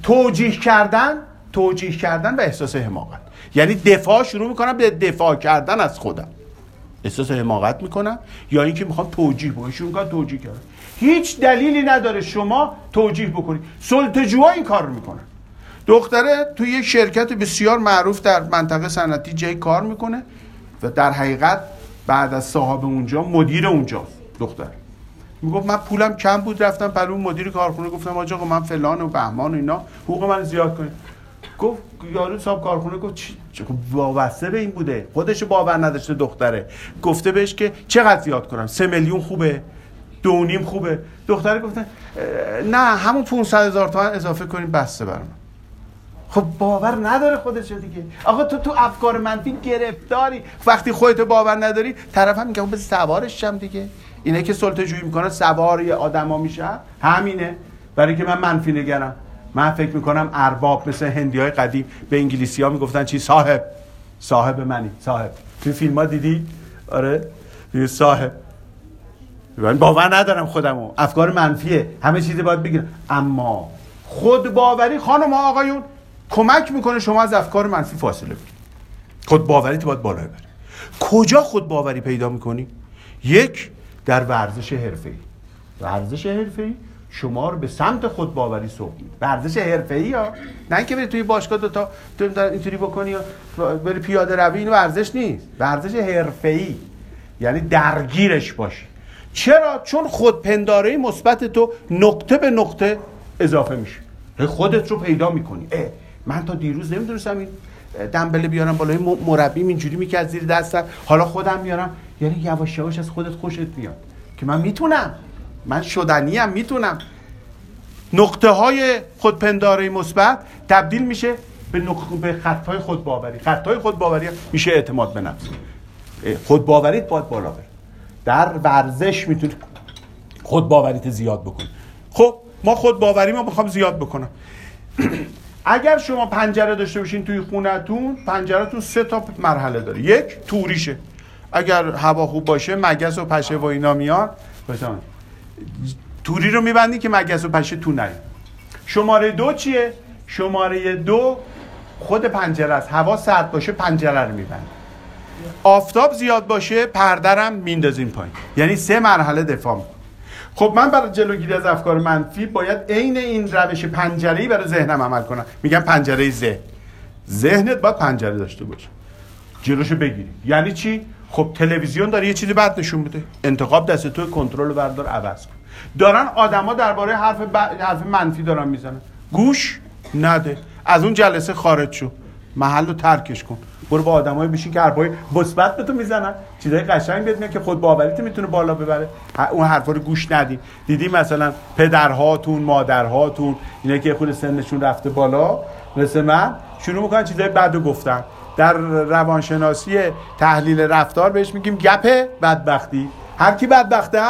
توجیه کردن توجیه کردن و احساس حماقت. یعنی دفاع شروع می‌کنم به دفاع کردن از خودم. احساس حماقت می‌کنم یا اینکه می‌خوام توجیه بکنم شروع می‌کنم توجیه کردن. هیچ دلیلی نداره شما توجیه بکنید. سلطجوها این کار رو می‌کنن. دختره توی یک شرکت بسیار معروف در منطقه صنعتی جای کار می‌کنه و در حقیقت بعد از صاحب اونجا مدیر اونجا دختر. می‌گفت من پولم کم بود رفتم برای مدیر کارخونه گفتم آقا من فلان و بهمان و اینا حقوق من زیاد کنید. گفت یارو صاحب کارخونه گفت چی؟ وابسته به این بوده. خودش باور نداشته دختره. گفته بهش که چقدر زیاد کنم؟ سه میلیون خوبه. دو نیم خوبه. دختره گفته نه همون 500 هزار تومن اضافه کنیم بسته برام. خب باور نداره خودش دیگه. آقا تو تو افکار منفی گرفتاری. وقتی خودت باور نداری طرف هم میگه خب به سوارش شم دیگه. اینه که سلطه جویی می‌کنه سوار یه آدما میشه. همینه. برای که من منفی نگرم. من فکر می‌کنم ارباب مثل هندی های قدیم به انگلیسی ها می‌گفتن چی؟ صاحب. صاحب منی. صاحب. تو فیلم ها دیدی؟ آره. صاحب. من باور ندارم خودمو. افکار منفیه. همه چیزی باید بگیرم. اما خود باوری خانم آقایون کمک می‌کنه شما از افکار منفی فاصله بگیرید. خود باوری تو باید بالا ببری کجا خود باوری پیدا می‌کنی؟ یک در ورزش حرفه‌ای. ورزش حرفه‌ای شما رو به سمت خود باوری سوق میده. ورزش حرفه‌ای یا نه اینکه بری توی باشگاه دو تا اینطوری بکنی یا بری پیاده روی این ورزش نیست. ورزش حرفه‌ای. یعنی درگیرش باشی. چرا؟ چون خودپنداره مثبت تو نقطه به نقطه اضافه میشه. خودت رو پیدا می‌کنی. من تا دیروز نمی‌دونستم این دنبله بیارم بالای مربی اینجوری می‌کرد زیر دستم. حالا خودم میارم. یعنی یواش یواش از خودت خوشت میاد. که من می‌تونم. من شدنیم می‌تونم. نقطه های خودپنداره مثبت تبدیل میشه به, نق... به خطهای خودباوری. خطهای خودباوری میشه اعتماد به نفس. خودباوریت باید بالا بره. در ورزش می‌تونی خودباوریت زیاد بکنی. خب ما خودباوری ما می‌خوام زیاد بکنم. (clears throat) اگر شما پنجره داشته باشین توی خونتون پنجرهتون سه تا مرحله داره. یک توریشه. اگر هوا خوب باشه مگس و پشه و اینا میان. توری رو میبندی که مگس و پشه تو نری. شماره دو چیه؟ شماره دو خود پنجره است. هوا سرد باشه پنجره رو میبندی. آفتاب زیاد باشه پردرم میندازیم پایین. یعنی سه مرحله دفاع می‌کنه خب من برای جلوگیری از افکار منفی باید عین این روش پنجره‌ای برای ذهنم عمل کنم. میگم پنجره ذهن. ذهنت باید پنجره داشته باشه. جلوشو بگیری. یعنی چی؟ خب تلویزیون داره یه چیزی بد نشون میده. انتخاب دست تو کنترل بردار عوض کن. دارن آدما درباره حرف حرف منفی دارن می‌زنن. گوش نده. از اون جلسه خارج شو. محل رو ترکش کن. برو با آدمایی بشی که حرفای مثبت به تو می‌زنن. چیزای قشنگ بهت که خود باوریت می‌تونه بالا ببره. اون حرفا رو گوش ندی. دیدی مثلا پدرهاتون مادرهاتون اینا که خود سنشون رفته بالا مثل من شروع می‌کنن چیزای بد گفتن. در روانشناسی تحلیل رفتار بهش میگیم گپ بدبختی. هر کی بدبخته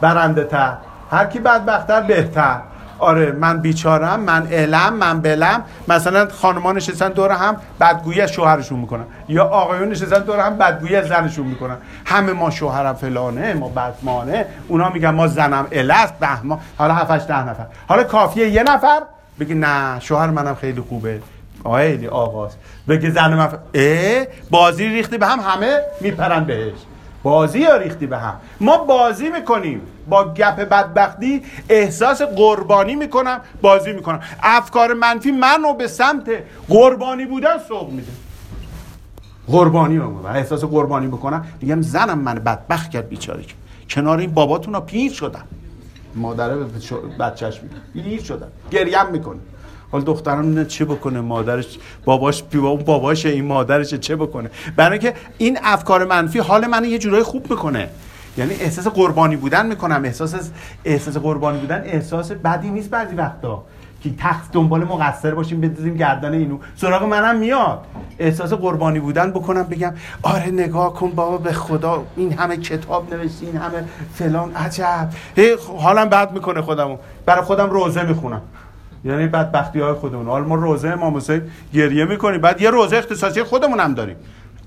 برنده تر هر کی بدبختتر بهتر. آره من بیچارم من علم من بلم. مثلا خانمان نشستن دور هم بدگویی از شوهرشون می‌کنن. یا آقایون نشستن دور هم بدگویی از زنشون می‌کنن. همه ما شوهرم فلانه ما بدمانه. اونا میگن ما زنم الست ما حالا 7 ده نفر. حالا کافیه یه نفر؟ بگی نه شوهر منم خیلی خوبه. خیلی آغاز بگی زن من اه بازی ریختی به هم همه میپرن بهش. بازی یا ریختی به هم؟ ما بازی می‌کنیم. با گپ بدبختی احساس قربانی می‌کنم بازی می‌کنم. افکار منفی منو به سمت قربانی بودن سوق میده. قربانی و احساس قربانی بکنم. میگم زنم من بدبخت کرد بیچاره کنار این باباتون ها پیر شدم. مادره بچهش میگه. پیر شدم. گریم می‌کنه. حال دخترم نه چه بکنه مادرش باباش باباش این مادرش چه بکنه؟ برای که این افکار منفی حال منو یه جورایی خوب می‌کنه. یعنی احساس قربانی بودن می‌کنم. احساس احساس قربانی بودن احساس بدی نیست بعضی وقتا. که تخت دنبال مقصر باشیم بدازیم گردن اینو. سراغ منم میاد. احساس قربانی بودن بکنم بگم آره نگاه کن بابا به خدا. این همه کتاب نوشتی این همه فلان. عجب. حالم بد می‌کنه خودمو. برای خودم روزه می‌خونم. یعنی بدبختی های خودمون. حالا ما روزه امام حسین گریه می‌کنیم. بعد یه روزه اختصاصی خودمون هم داریم.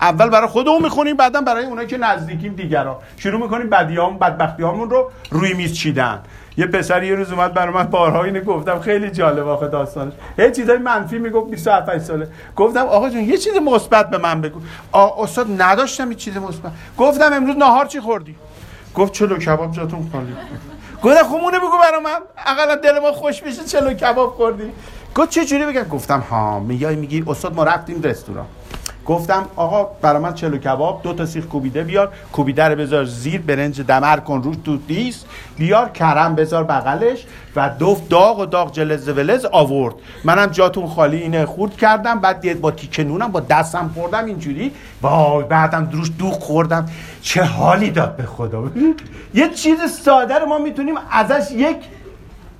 اول برای خودمون می‌خونیم بعدا برای اونایی که نزدیکیم دیگران شروع می‌کنیم بدیام بدبختیامون رو روی میز چیدن. یه پسر یه روز اومد برای من بارها اینو گفتم. خیلی جالب آخه داستانش. یه چیزای منفی می‌گفت 27 ساله. گفتم آقا جون یه چیز مثبت به من بگو. استاد نداشتم این چیز مثبت. گفتم امروز نهار چی خوردی؟ گفت چلو کباب جاتون خالی. گفتم خب اونو بگو برای من. اقلا دل ما خوش بشه چلو کباب خوردی. گفت چه جوری بگم؟ گفتم ها میای میگی استاد ما رفتیم رستوران. گفتم آقا برای من چلو کباب دو تا سیخ کوبیده بیار. کوبیده رو بذار زیر برنج دمر کن روش تو دیس. بیار کرم بذار بغلش و دوف داغ و داغ جلز ولز آورد. منم جاتون خالی اینه خورد کردم بعد با تیکه نونم با دستم خوردم اینجوری. وای بعدم دروش دوغ خوردم. چه حالی داد به خدا. (laughs) یه چیز ساده رو ما می‌تونیم ازش یک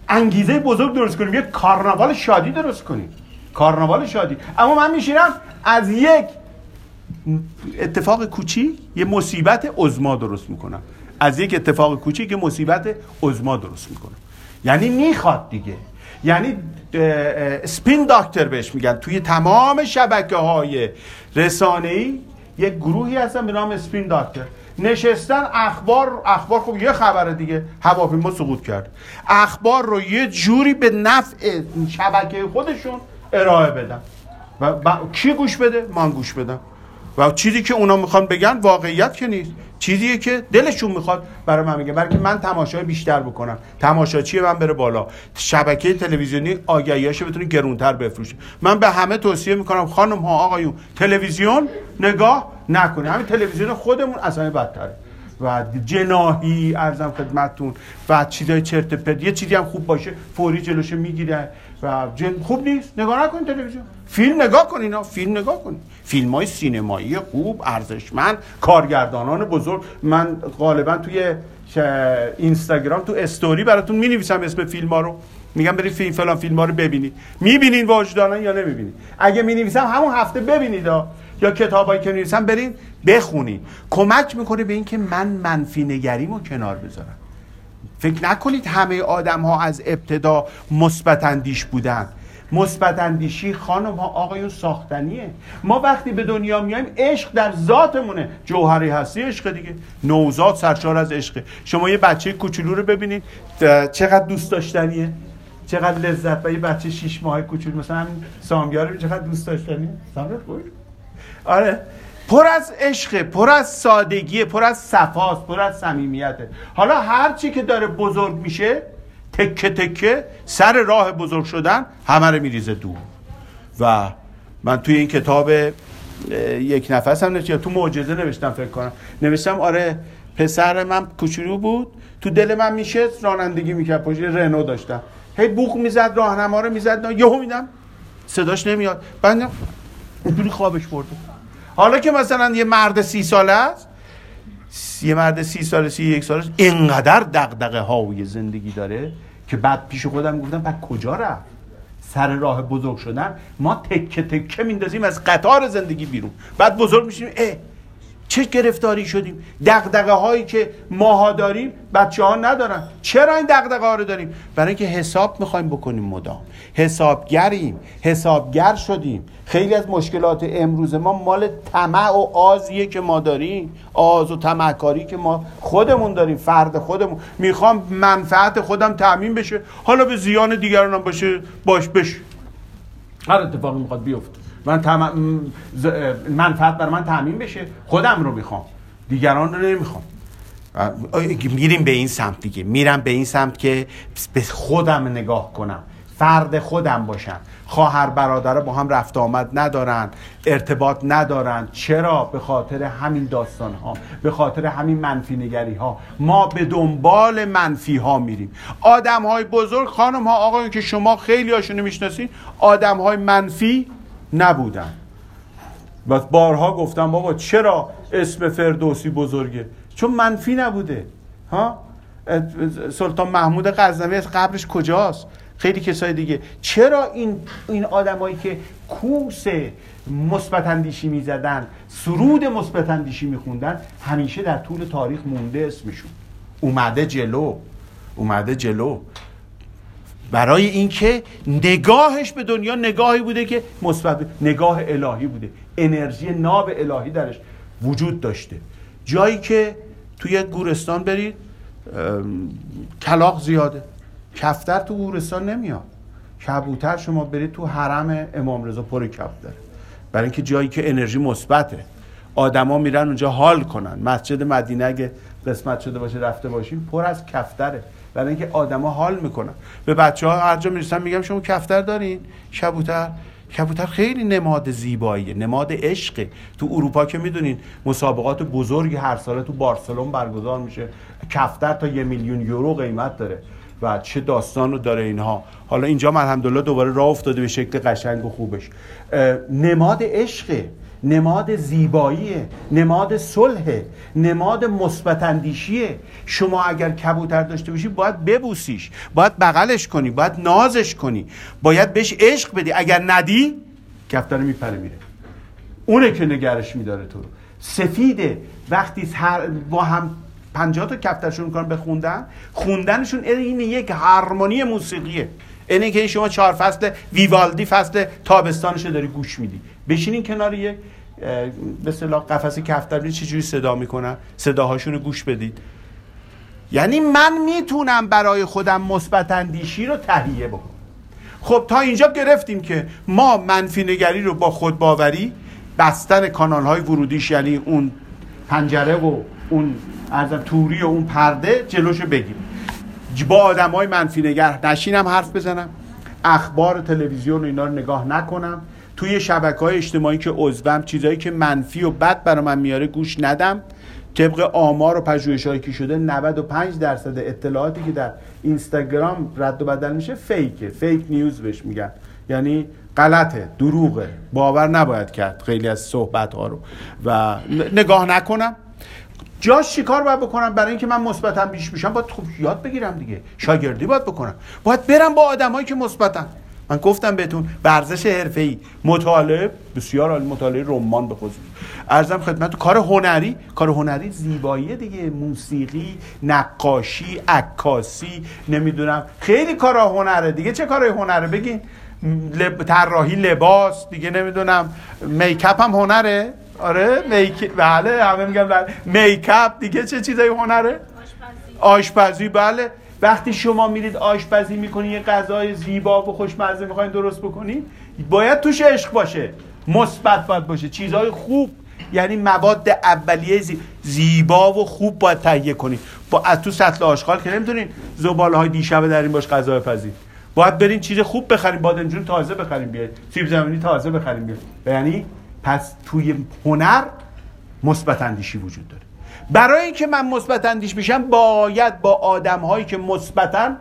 انگیزه بزرگ درست کنیم یک کارناوال شادی درست کنیم. کارناوال شادی. اما من میشینم از یک اتفاق کوچی یه مصیبت عظما درست می‌کنم از یک اتفاق کوچیک یه مصیبت عظما درست می‌کنم یعنی می‌خواد دیگه. یعنی سپین داکتر بهش میگن. توی تمام شبکه های رسانه ای یک گروهی هستن به نام سپین داکتر نشستن اخبار اخبار خب یه خبره دیگه. هواپیما سقوط کرد. اخبار رو یه جوری به نفع شبکه خودشون ارائه بدن. و کی گوش بده؟ من گوش بدم. و چیزی که اونا می‌خوان بگن واقعیت که نیست. چیزیه که دلشون می‌خواد برای من میگه برای من تماشای بیشتر بکنم. تماشاچی من بره بالا. شبکه تلویزیونی آگهیاشو بتونه گرونتر بفروشه من به همه توصیه می‌کنم خانم ها آقایون تلویزیون نگاه نکنه همین تلویزیون خودمون اصلا بدتره. و جناهی ارزم خدمتتون. و چیزای چرت پرت. یه چیزی هم خوب باشه فوری جلوشو می‌گیره. و جن... خوب نیست. نگاه نکنید تلویزیون. فیلم نگاه کنین فیلم نگاه کنین فیلم های سینمایی خوب ارزشمند کارگردانان بزرگ. من غالبا توی اینستاگرام تو استوری براتون می نویسم اسم فیلم ها رو. میگم برید فیلم فلان فیلم ها رو ببینید. می‌بینین وجدانا یا نمی‌بینید اگه می نویسم همون هفته ببینید ها. یا کتابایی که نویسم برین بخونید کمک می‌کنه به اینکه من منفی نگریمو کنار بذارم. فکر نکنید همه آدم ها از ابتدا مثبت اندیش بودن. مثبت اندیشی خانم ها آقایون ساختنیه. ما وقتی به دنیا میایم عشق در ذاتمونه. جوهری هستی عشق دیگه. نوزاد سرشار از عشقه. شما یه بچه کوچولو رو ببینید. چقدر دوست داشتنیه. چقدر لذت و یه بچه شیش ماه کوچولو. مثلا سامیار چقدر دوست داشتنیه؟ سامیار آره. پر از عشق پر از سادگی پر از صفاست پر از صمیمیته حالا هر چی که داره بزرگ میشه تکه تکه سر راه بزرگ شدن همه رو میریزه دور. و من توی این کتاب یک نفس هم نوشتم. تو معجزه نوشتم فکر کنم. نوشتم آره پسر من کوچولو بود. تو دل من میشه رانندگی می‌کرد. پشت رنو داشتم. هی بوق می‌زد راهنما رو می‌زد. یهو میدم صداش نمیاد. بعد اونجوری خوابش برده. حالا که مثلا یه مرد سی ساله است یه مرد سی ساله سی یک ساله اینقدر دقدقه های زندگی داره که بعد پیش خودم گفتم بعد کجا رفت؟ سر راه بزرگ شدن؟ ما تکه تکه میندازیم از قطار زندگی بیرون. بعد بزرگ میشیم اه چه گرفتاری شدیم؟ دقدقه هایی که ماها داریم بچه ها ندارن. چرا این دقدقه ها رو داریم؟ برای اینکه حساب می‌خوایم بکنیم مدام. حسابگریم. حسابگر شدیم. خیلی از مشکلات امروز ما مال طمع و آزیه که ما داریم. آز و طمعکاری که ما خودمون داریم فرد خودمون. می‌خوام منفعت خودم تعمین بشه. حالا به زیان دیگرانم باشه باش بشه هر اتفاقی می‌خواد بیفته. من تم... منفعت بر من تعمین بشه. خودم رو می‌خوام. دیگران رو نمی‌خوام. میریم به این سمت دیگه. میرم به این سمت که به خودم نگاه کنم. فرد خودم باشم. خواهر برادر با هم رفت آمد ندارن ارتباط ندارن. چرا؟ به خاطر همین داستان ها به خاطر همین منفی نگری ها ما به دنبال منفی ها میریم. آدم های بزرگ خانم ها آقایون که شما خیلی هاشونو می‌شناسین آدم های منفی نبودن. و بارها گفتم بابا چرا اسم فردوسی بزرگه؟ چون منفی نبوده. ها؟ سلطان محمود غزنوی قبرش کجاست؟ خیلی کسای دیگه. چرا این این آدمایی که کوس مثبت اندیشی می‌زدن سرود مثبت اندیشی میخوندن همیشه در طول تاریخ مونده اسمشون. اومده جلو. اومده جلو. برای اینکه نگاهش به دنیا نگاهی بوده که مثبت نگاه الهی بوده. انرژی ناب الهی درش وجود داشته. جایی که توی گورستان برید کلاق زیاده. کفتر تو گورستان نمیاد. کبوتر شما برید تو حرم امام رضا پر کبوتر برای اینکه جایی که انرژی مثبته. آدما میرن اونجا حال کنن. مسجد مدینه اگه قسمت شده باشه رفته باشین پر از کفتره. برای اینکه آدما حال می‌کنن. به بچه ها هر جا می‌رسن میگم شما کفتر دارین؟ کبوتر؟ کبوتر خیلی نماد زیباییه. نماد عشقه. تو اروپا که می‌دونین مسابقات بزرگی هر ساله تو بارسلون برگزار میشه. کفتر تا یه میلیون یورو قیمت داره. و چه داستان رو داره اینها. حالا اینجا الحمدلله دوباره راه افتاده به شکل قشنگ و خوبش. نماد عشقه نماد زیباییه نماد صلح نماد مثبت اندیشیه شما اگر کبوتر داشته باشی باید ببوسیش باید بغلش کنی باید نازش کنی. باید بهش عشق بدی. اگر ندی کفتر میپره میره. اونه که نگرش میداره تو رو. سفیده. وقتی با هم پنجاه تا کفترشون می‌کنن به خوندن خوندنشون این یک هارمونی موسیقیه. اینه که شما چهار فصل ویوالدی فصل تابستانش داری گوش میدی. بشینین کنار یک به اصطلاح قفس کفتر چه چجوری صدا می‌کنن. صداهاشون رو گوش بدید. یعنی من می‌تونم برای خودم مثبت اندیشی رو تهیه بکنم. خب تا اینجا گرفتیم که ما منفی نگری رو با خود باوری بستن کانال های ورودیش یعنی اون پنجره و اون از توری و اون پرده جلوشو بگیم با آدم های منفی نگر نشینم حرف بزنم. اخبار تلویزیون و اینا رو نگاه نکنم. توی شبکه های اجتماعی که عضوم چیزایی که منفی و بد برای من میاره گوش ندم. طبق آمار و پژوهش‌هایی که شده 95 درصد اطلاعاتی که در اینستاگرام رد و بدل میشه فیکه. فیک نیوز بهش میگن. یعنی غلطه دروغه. باور نباید کرد خیلی از صحبت ها رو. و نگاه نکنم. جاش چیکار باید بکنم؟ برای اینکه من مثبتم بیش بشم باید خوب یاد بگیرم دیگه. شاگردی باید بکنم. باید برم با آدمایی که مثبتن. من گفتم بهتون ورزش حرفه‌ای. مطالعه بسیار عالی مطالعه رمان به خصوص ارزم خدمت کار هنری کار هنری زیبایی دیگه. موسیقی نقاشی عکاسی نمی‌دونم. خیلی کارا هنره. دیگه چه کارای هنره؟ بگین. لب... طراحی لباس دیگه نمی‌دونم. میکاپ هم هنره؟ آره میک بله همه میگن بله. میکاپ دیگه چه چیزای هنره؟ آشپزی. آشپزی بله. وقتی شما میرید آشپزی می‌کنی یه غذای زیبا و خوشمزه می‌خواین درست بکنید باید توش عشق باشه. مثبت باید باشه. چیزهای خوب یعنی مواد اولیه زیبا و خوب باید تهیه کنید با از تو سطل آشغال که نمی‌تونین زباله های دیشبه در این باش غذا بپزید باید برین چیز خوب بخریم بادمجون تازه بخریم بیاید. سیب زمینی تازه بخریم بیاید. یعنی پس توی هنر مثبت اندیشی وجود داره. برای اینکه من مثبت اندیش بشم باید با آدم هایی که مثبتن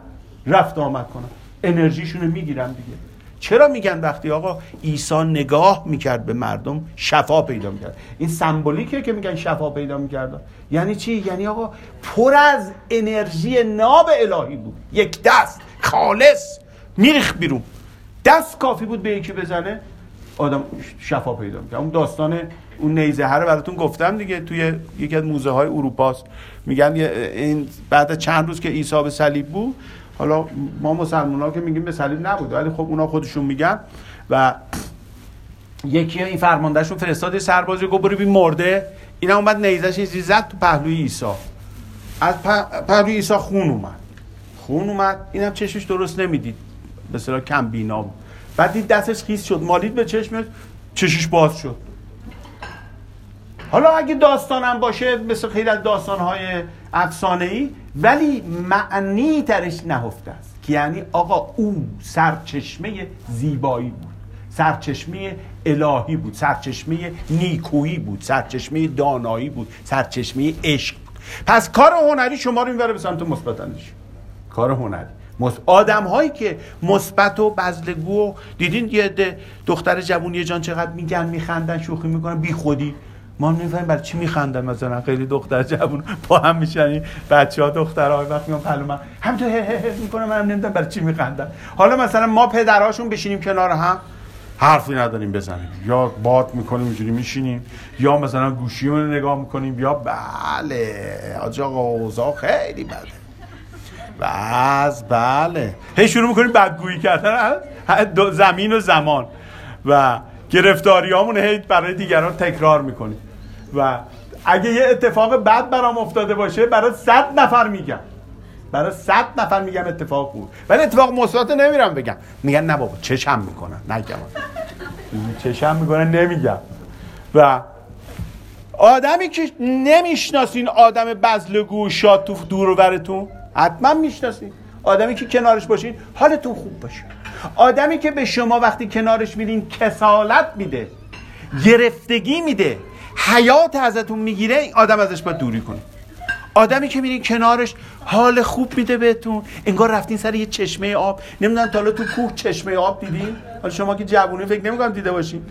رفت آمد کنم. انرژیشون رو می‌گیرم دیگه. چرا میگن وقتی آقا عیسی نگاه می‌کرد به مردم شفا پیدا می‌کرد؟ این سمبولیکه که میگن شفا پیدا می‌کرد. یعنی چی؟ یعنی آقا پر از انرژی ناب الهی بود. یک دست خالص میریخ بیرون. دست کافی بود به یکی بزنه آدم شفا پیدا می‌کنه. اون داستان اون نیزه رو براتون گفتم دیگه توی یکی از موزه های اروپاست. میگن این بعد چند روز که عیسی به صلیب بود حالا ما مسلمان ها که میگیم به صلیب نبود ولی خب اونا خودشون میگن و یکی این فرماندهشون فرستاد سربازی گفت برو بی مرده. اینا اومد نیزش یه زد تو پهلوی عیسی. از پهلوی عیسی خون اومد. خون اومد. اینم چشمش درست نمی‌دید. به کم بینا بود بعد دید دستش خیس شد مالید به چشمش چشش باز شد. حالا اگه داستانم باشه مثل خیلی از داستانهای افسانه ای ولی معنی ترش نهفته است. که یعنی آقا او سرچشمه زیبایی بود سرچشمه الهی بود سرچشمه نیکویی بود سرچشمه دانایی بود سرچشمه عشق بود. پس کار هنری شما رو می‌بره به سمت مثبت کار هنری. آدم هایی که مثبت و بزلگو و دیدین یه دختر جوون یه جان چقدر میگن میخندن شوخی می‌کنن؟ بی خودی. ما نمی‌فهمیم برای چی میخندن مثلا؟ خیلی دختر جوون با هم میشن بچه ها دختر های وقت میان پلو من همینطور می‌کنم منم نمی‌دونم برای چی میخندن. حالا مثلا ما پدرهاشون بشینیم کنار هم حرفی نداریم بزنیم. یا باد می‌کنیم اینجوری میشینیم یا مثلا گوشی رو نگاه می‌کنیم یا بله آجا آقا خیلی بده. بس بله. هی شروع می‌کنیم بدگویی کردن. زمین و زمان. و گرفتاری همون هی برای دیگران تکرار می‌کنیم. و اگه یه اتفاق بد برام افتاده باشه برای صد نفر میگم. برای صد نفر میگم اتفاق بود. ولی اتفاق مثبت نمیرم بگم. میگن نه بابا چشم می‌کنن. نگم چشم می‌کنن نمیگم. و آدمی که نمی‌شناسین آدم بزلگو شاد تو دور حتما می‌شناسین آدمی که کنارش باشین حالتون خوب باشه. آدمی که به شما وقتی کنارش میرین کسالت میده گرفتگی میده حیات ازتون می‌گیره آدم ازش باید دوری کنه. آدمی که میرین کنارش حال خوب میده بهتون. انگار رفتین سر یه چشمه آب. نمی‌دونم تا تو کوه چشمه آب دیدین؟ حالا شما که جوونه فکر نمی‌کنم دیده باشین.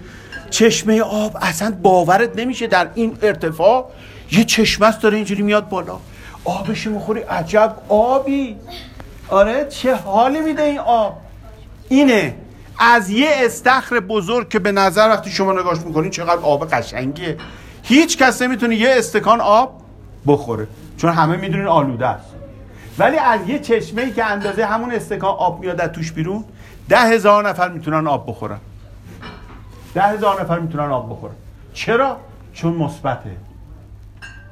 چشمه آب اصلا باورت نمیشه در این ارتفاع یه چشمه است داره اینجوری میاد بالا. آبش می‌خوری عجب آبی. آره چه حالی میده این آب؟ اینه از یه استخر بزرگ که به نظر وقتی شما نگاش می‌کنین چقدر آب قشنگیه. هیچ کس نمی‌تونه یه استکان آب بخوره چون همه می‌دونین آلوده است. ولی از یه چشمه ای که اندازه همون استکان آب میاد در توش بیرون ده هزار نفر می‌تونن آب بخورن. ده هزار نفر می‌تونن آب بخورن. چرا؟ چون مثبته.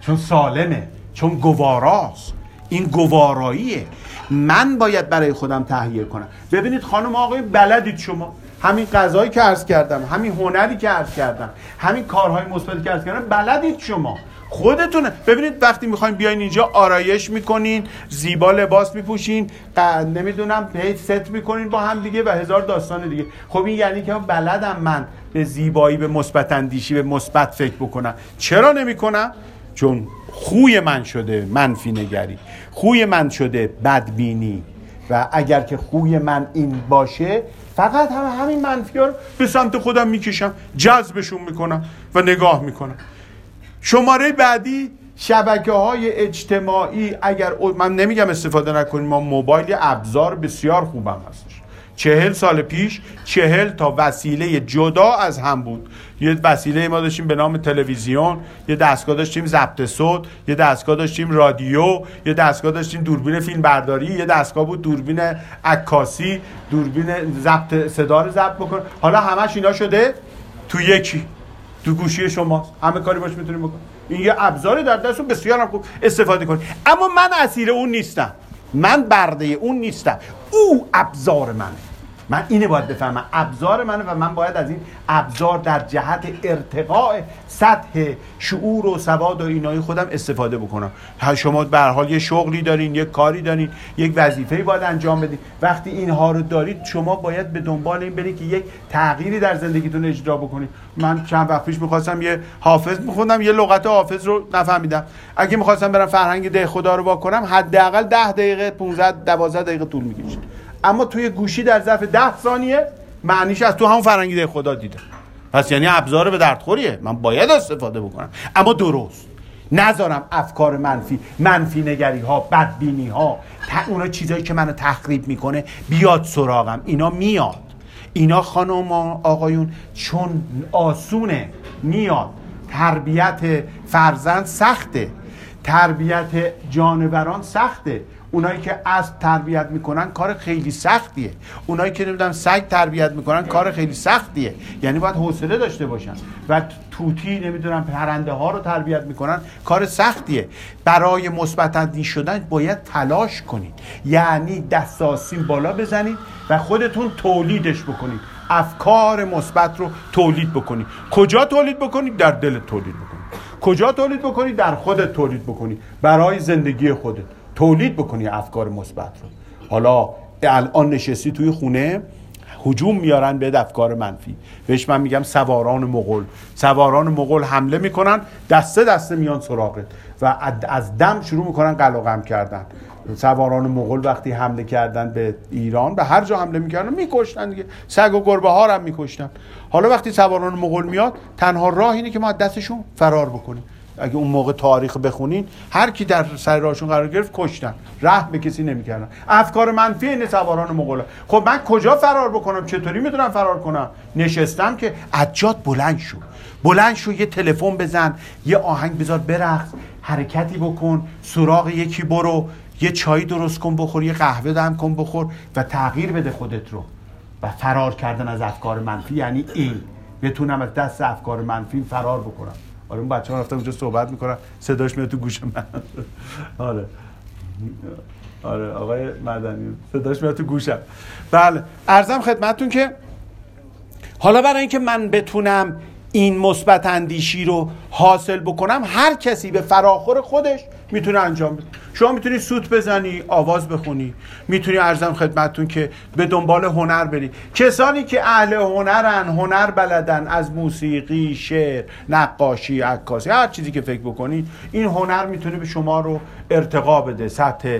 چون سالمه. چون گواراست. این گواراییه. من باید برای خودم تهیه کنم. ببینید خانم آقای بلدید شما. همین غذایی که عرض کردم همین هنری که عرض کردم همین کارهای مثبتی که عرض کردم بلدید شما. خودتونه. ببینید وقتی می‌خواین بیاین اینجا آرایش می‌کنین زیبا لباس میپوشین نمی‌دونم پیت ست می‌کنین با هم دیگه و هزار داستان دیگه. خب این یعنی که بلدم من به زیبایی به مثبت اندیشی به مثبت فکر بکنم. چرا نمی‌کنم؟ چون خوی من شده منفی نگری. خوی من شده بدبینی. و اگر که خوی من این باشه فقط هم همین منفی رو به سمت خودم می‌کشم جذبشون می‌کنم و نگاه می‌کنم. شماره بعدی شبکه های اجتماعی. اگر من نمیگم استفاده نکنیم ما موبایل ابزار بسیار خوبم هستش. چهل سال پیش چهل تا وسیله جدا از هم بود. یه وسیله ما داشتیم به نام تلویزیون یه دستگاه داشتیم ضبط صوت یه دستگاه داشتیم رادیو یه دستگاه داشتیم دوربین فیلم برداری یه دستگاه بود دوربین عکاسی دوربین ضبط صدا رو ضبط بکن. حالا همش اینا شده تو یکی تو گوشی شما همه کاری باش می‌تونیم بکن این یه ابزاری در دستون بسیار هم خوب استفاده کنید. اما من اسیر اون نیستم. من برده اون نیستم. او ابزار منه. من اینه باید بفهمم. ابزار منه و من باید از این ابزار در جهت ارتقاء سطح شعور و سواد و اینای خودم استفاده بکنم. شما به حال یه شغلی دارین یه کاری دارین یک وظیفه باید انجام بدین. وقتی اینها رو دارید شما باید به دنبال این برید که یک تغییری در زندگیتون اجرا بکنید. من چند وقت پیش می‌خواستم یه حافظ میخوندم یه لغت حافظ رو نفهمیدم. اگه می‌خواستم برم فرهنگ ده خدا رو واکنم حداقل 10 دقیقه 15 12 دقیقه طول می‌کشید. اما توی گوشی در ظرف ده ثانیه معنیش از تو همون فرنگی خدا دیده. پس یعنی ابزار به دردخوریه من باید استفاده بکنم. اما درست. نذارم افکار منفی منفی نگری ها بدبینی ها اونا چیزایی که منو تخریب می‌کنه بیاد سراغم. اینا میاد. اینا خانم آقایون چون آسونه میاد. تربیت فرزند سخته. تربیت جانوران سخته. اونایی که از تربیت می‌کنن کار خیلی سختیه. اونایی که نمی‌دونم سگ تربیت می‌کنن کار خیلی سختیه. یعنی باید حوصله داشته باشن و توتی نمی‌دونم پرنده ها رو تربیت می‌کنن کار سختیه. برای مثبت شدن باید تلاش کنید. یعنی دستاسین بالا بزنید و خودتون تولیدش بکنید. افکار مثبت رو تولید بکنید. کجا تولید بکنید؟ در دل تولید بکنید. کجا تولید بکنید؟ در خودت تولید بکنید. برای زندگی خودت. تولید بکنی افکار مثبت رو. حالا الان نشستی توی خونه هجوم میارن به افکار منفی. بهش من میگم سواران مغول. سواران مغول حمله می‌کنن دسته دسته میان سراغت و از دم شروع می‌کنن قلقم کردن. سواران مغول وقتی حمله کردن به ایران به هر جا حمله می‌کردن میکشتن دیگه. سگ و گربه ها هم میکشتن. حالا وقتی سواران مغول میاد تنها راه اینه که ما دستشون فرار بکنیم. اگه اون موقع تاریخ بخونین هر کی در سر راهشون قرار گرفت کشتن. رحم به کسی نمی‌کردن. افکار منفی این سواران مغول خب من کجا فرار بکنم؟ چطوری می‌تونم فرار کنم؟ نشستم که عجاد بلند شو. بلند شو یه تلفن بزن یه آهنگ بذار برقص حرکتی بکن سراغ یکی برو یه چای درست کن بخور یه قهوه دم کن بخور و تغییر بده خودت رو. و فرار کردن از افکار منفی یعنی این. بتونم از دست افکار منفی فرار بکنم. آره اون بچه ها رفتم اونجا صحبت می‌کنن صداش میاد تو گوش من. آره. آره آقای مدنی صداش میاد تو گوشم. بله ارزم خدمتتون که حالا برای اینکه من بتونم این مثبت اندیشی رو حاصل بکنم هر کسی به فراخور خودش می‌تونه انجام بده. شما می‌تونی سوت بزنی آواز بخونی. می‌تونی ارزم خدمتتون که به دنبال هنر بری. کسانی که اهل هنرن هنر بلدن از موسیقی شعر نقاشی عکاسی هر چیزی که فکر بکنید این هنر می‌تونه به شما رو ارتقا بده. سطح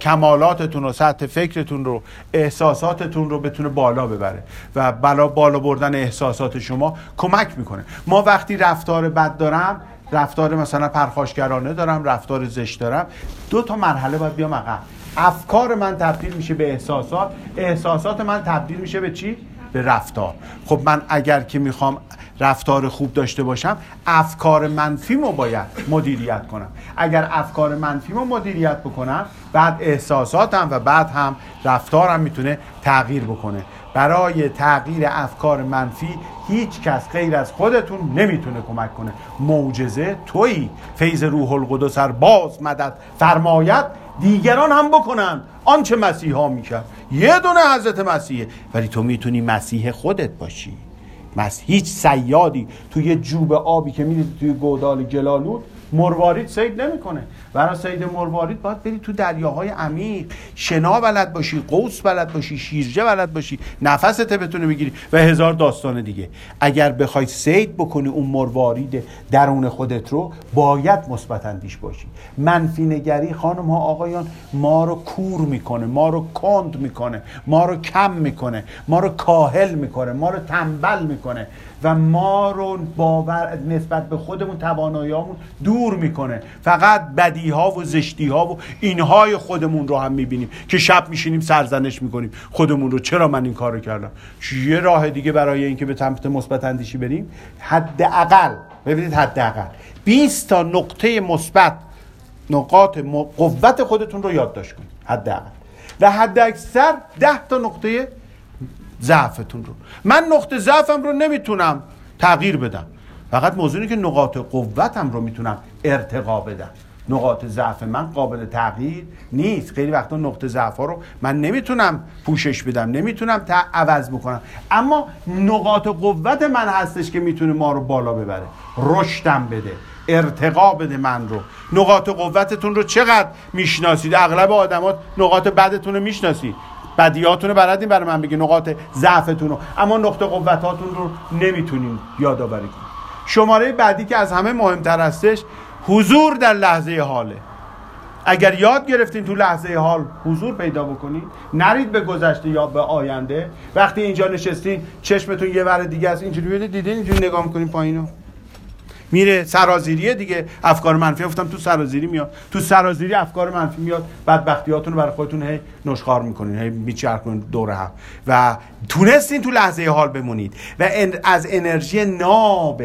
کمالاتتون رو سطح فکرتون رو احساساتتون رو بتونه بالا ببره و بالا بالا بردن احساسات شما کمک می‌کنه. ما وقتی رفتار بد دارم رفتار مثلا پرخاشگرانه دارم رفتار زشت دارم. دو تا مرحله باید بیام عقب. افکار من تبدیل میشه به احساسات. احساسات من تبدیل میشه به چی؟ به رفتار. خب من اگر که می‌خوام رفتار خوب داشته باشم افکار منفیمو باید مدیریت کنم. اگر افکار منفیمو مدیریت بکنم بعد احساساتم و بعد هم رفتارم می‌تونه تغییر بکنه. برای تغییر افکار منفی هیچ کس غیر از خودتون نمی‌تونه کمک کنه. معجزه تویی. فیض روح القدس باز مدد فرمایت دیگران هم بکنن آنچه مسیحا می‌کرد. یه دونه حضرت مسیحه ولی تو می‌تونی مسیح خودت باشی. مس هیچ سیادی توی جوب آبی که می‌دید توی گودال گلالود مروارید سید نمی‌کنه. برای سید مروارید باید بری تو دریاهای عمیق. شنا بلد باشی قوس بلد باشی شیرجه بلد باشی. نفست بتونه بگیری و هزار داستان دیگه. اگر بخوای سید بکنی اون مروارید درون خودت رو باید مثبت اندیش باشی. منفی نگری خانم ها آقایان ما رو کور می‌کنه ما رو کند می‌کنه ما رو کم می‌کنه ما رو کاهل می‌کنه ما رو تنبل می‌کنه و ما رو باور نسبت به خودمون تواناییامون دور می‌کنه. فقط بدی ها و زشتی ها و اینهای خودمون رو هم می‌بینیم که شب میشینیم سرزنش می‌کنیم. خودمون رو. چرا من این کار رو کردم؟ یه راه دیگه برای اینکه به سمت مثبت اندیشی بریم. حداقل ببینید حداقل 20 تا نقطه مثبت نقاط قوت خودتون رو یادداشت کنید. حداقل. و حد اکثر 10 تا نقطه ضعفتون رو. من نقطه ضعفم رو نمی‌تونم تغییر بدم. فقط موضوعی که نقاط قوتم رو می‌تونم ارتقا بدم. نقاط ضعف من قابل تغییر نیست. خیلی وقتا نقطه ضعف ها رو من نمی‌تونم پوشش بدم نمی‌تونم عوض بکنم. اما نقاط قوت من هستش که می‌تونه ما رو بالا ببره. رشدم بده ارتقا بده من رو. نقاط قوتتون رو چقدر می‌شناسید؟ اغلب آدمات نقاط بدتون رو می‌شناسید. بدیاتون رو بلدین برای من بگی نقاط ضعفتون رو. اما نقطه قوتاتون رو نمی‌تونین یادآوری کنید شماره بعدی که از همه مهمتر هستش حضور در لحظه حاله. اگر یاد گرفتین تو لحظه حال حضور پیدا بکنید نرید به گذشته یا به آینده. وقتی اینجا نشستین چشمتون یه ور دیگه است. اینجوری دیدین؟ اینجوری نگاه می‌کنین پایینو. میره سرازیریه دیگه افکار منفی. گفتم تو سرازیری میاد. تو سرازیری افکار منفی میاد. بدبختیاتون رو برای خودتون هی نشخار می‌کنین هی میچرخونین دور هم. و تونستین تو لحظه حال بمونید. و از انرژی ناب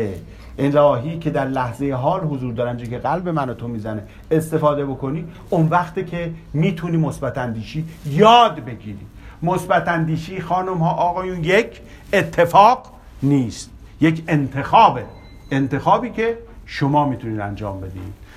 الهی که در لحظه حال حضور دارن که قلب من و تو می‌زنه استفاده بکنی اون وقته که می‌تونی مثبت اندیشی یاد بگیری. مثبت اندیشی خانم ها آقایون یک اتفاق نیست یک انتخابه. انتخابی که شما می‌تونید انجام بدید.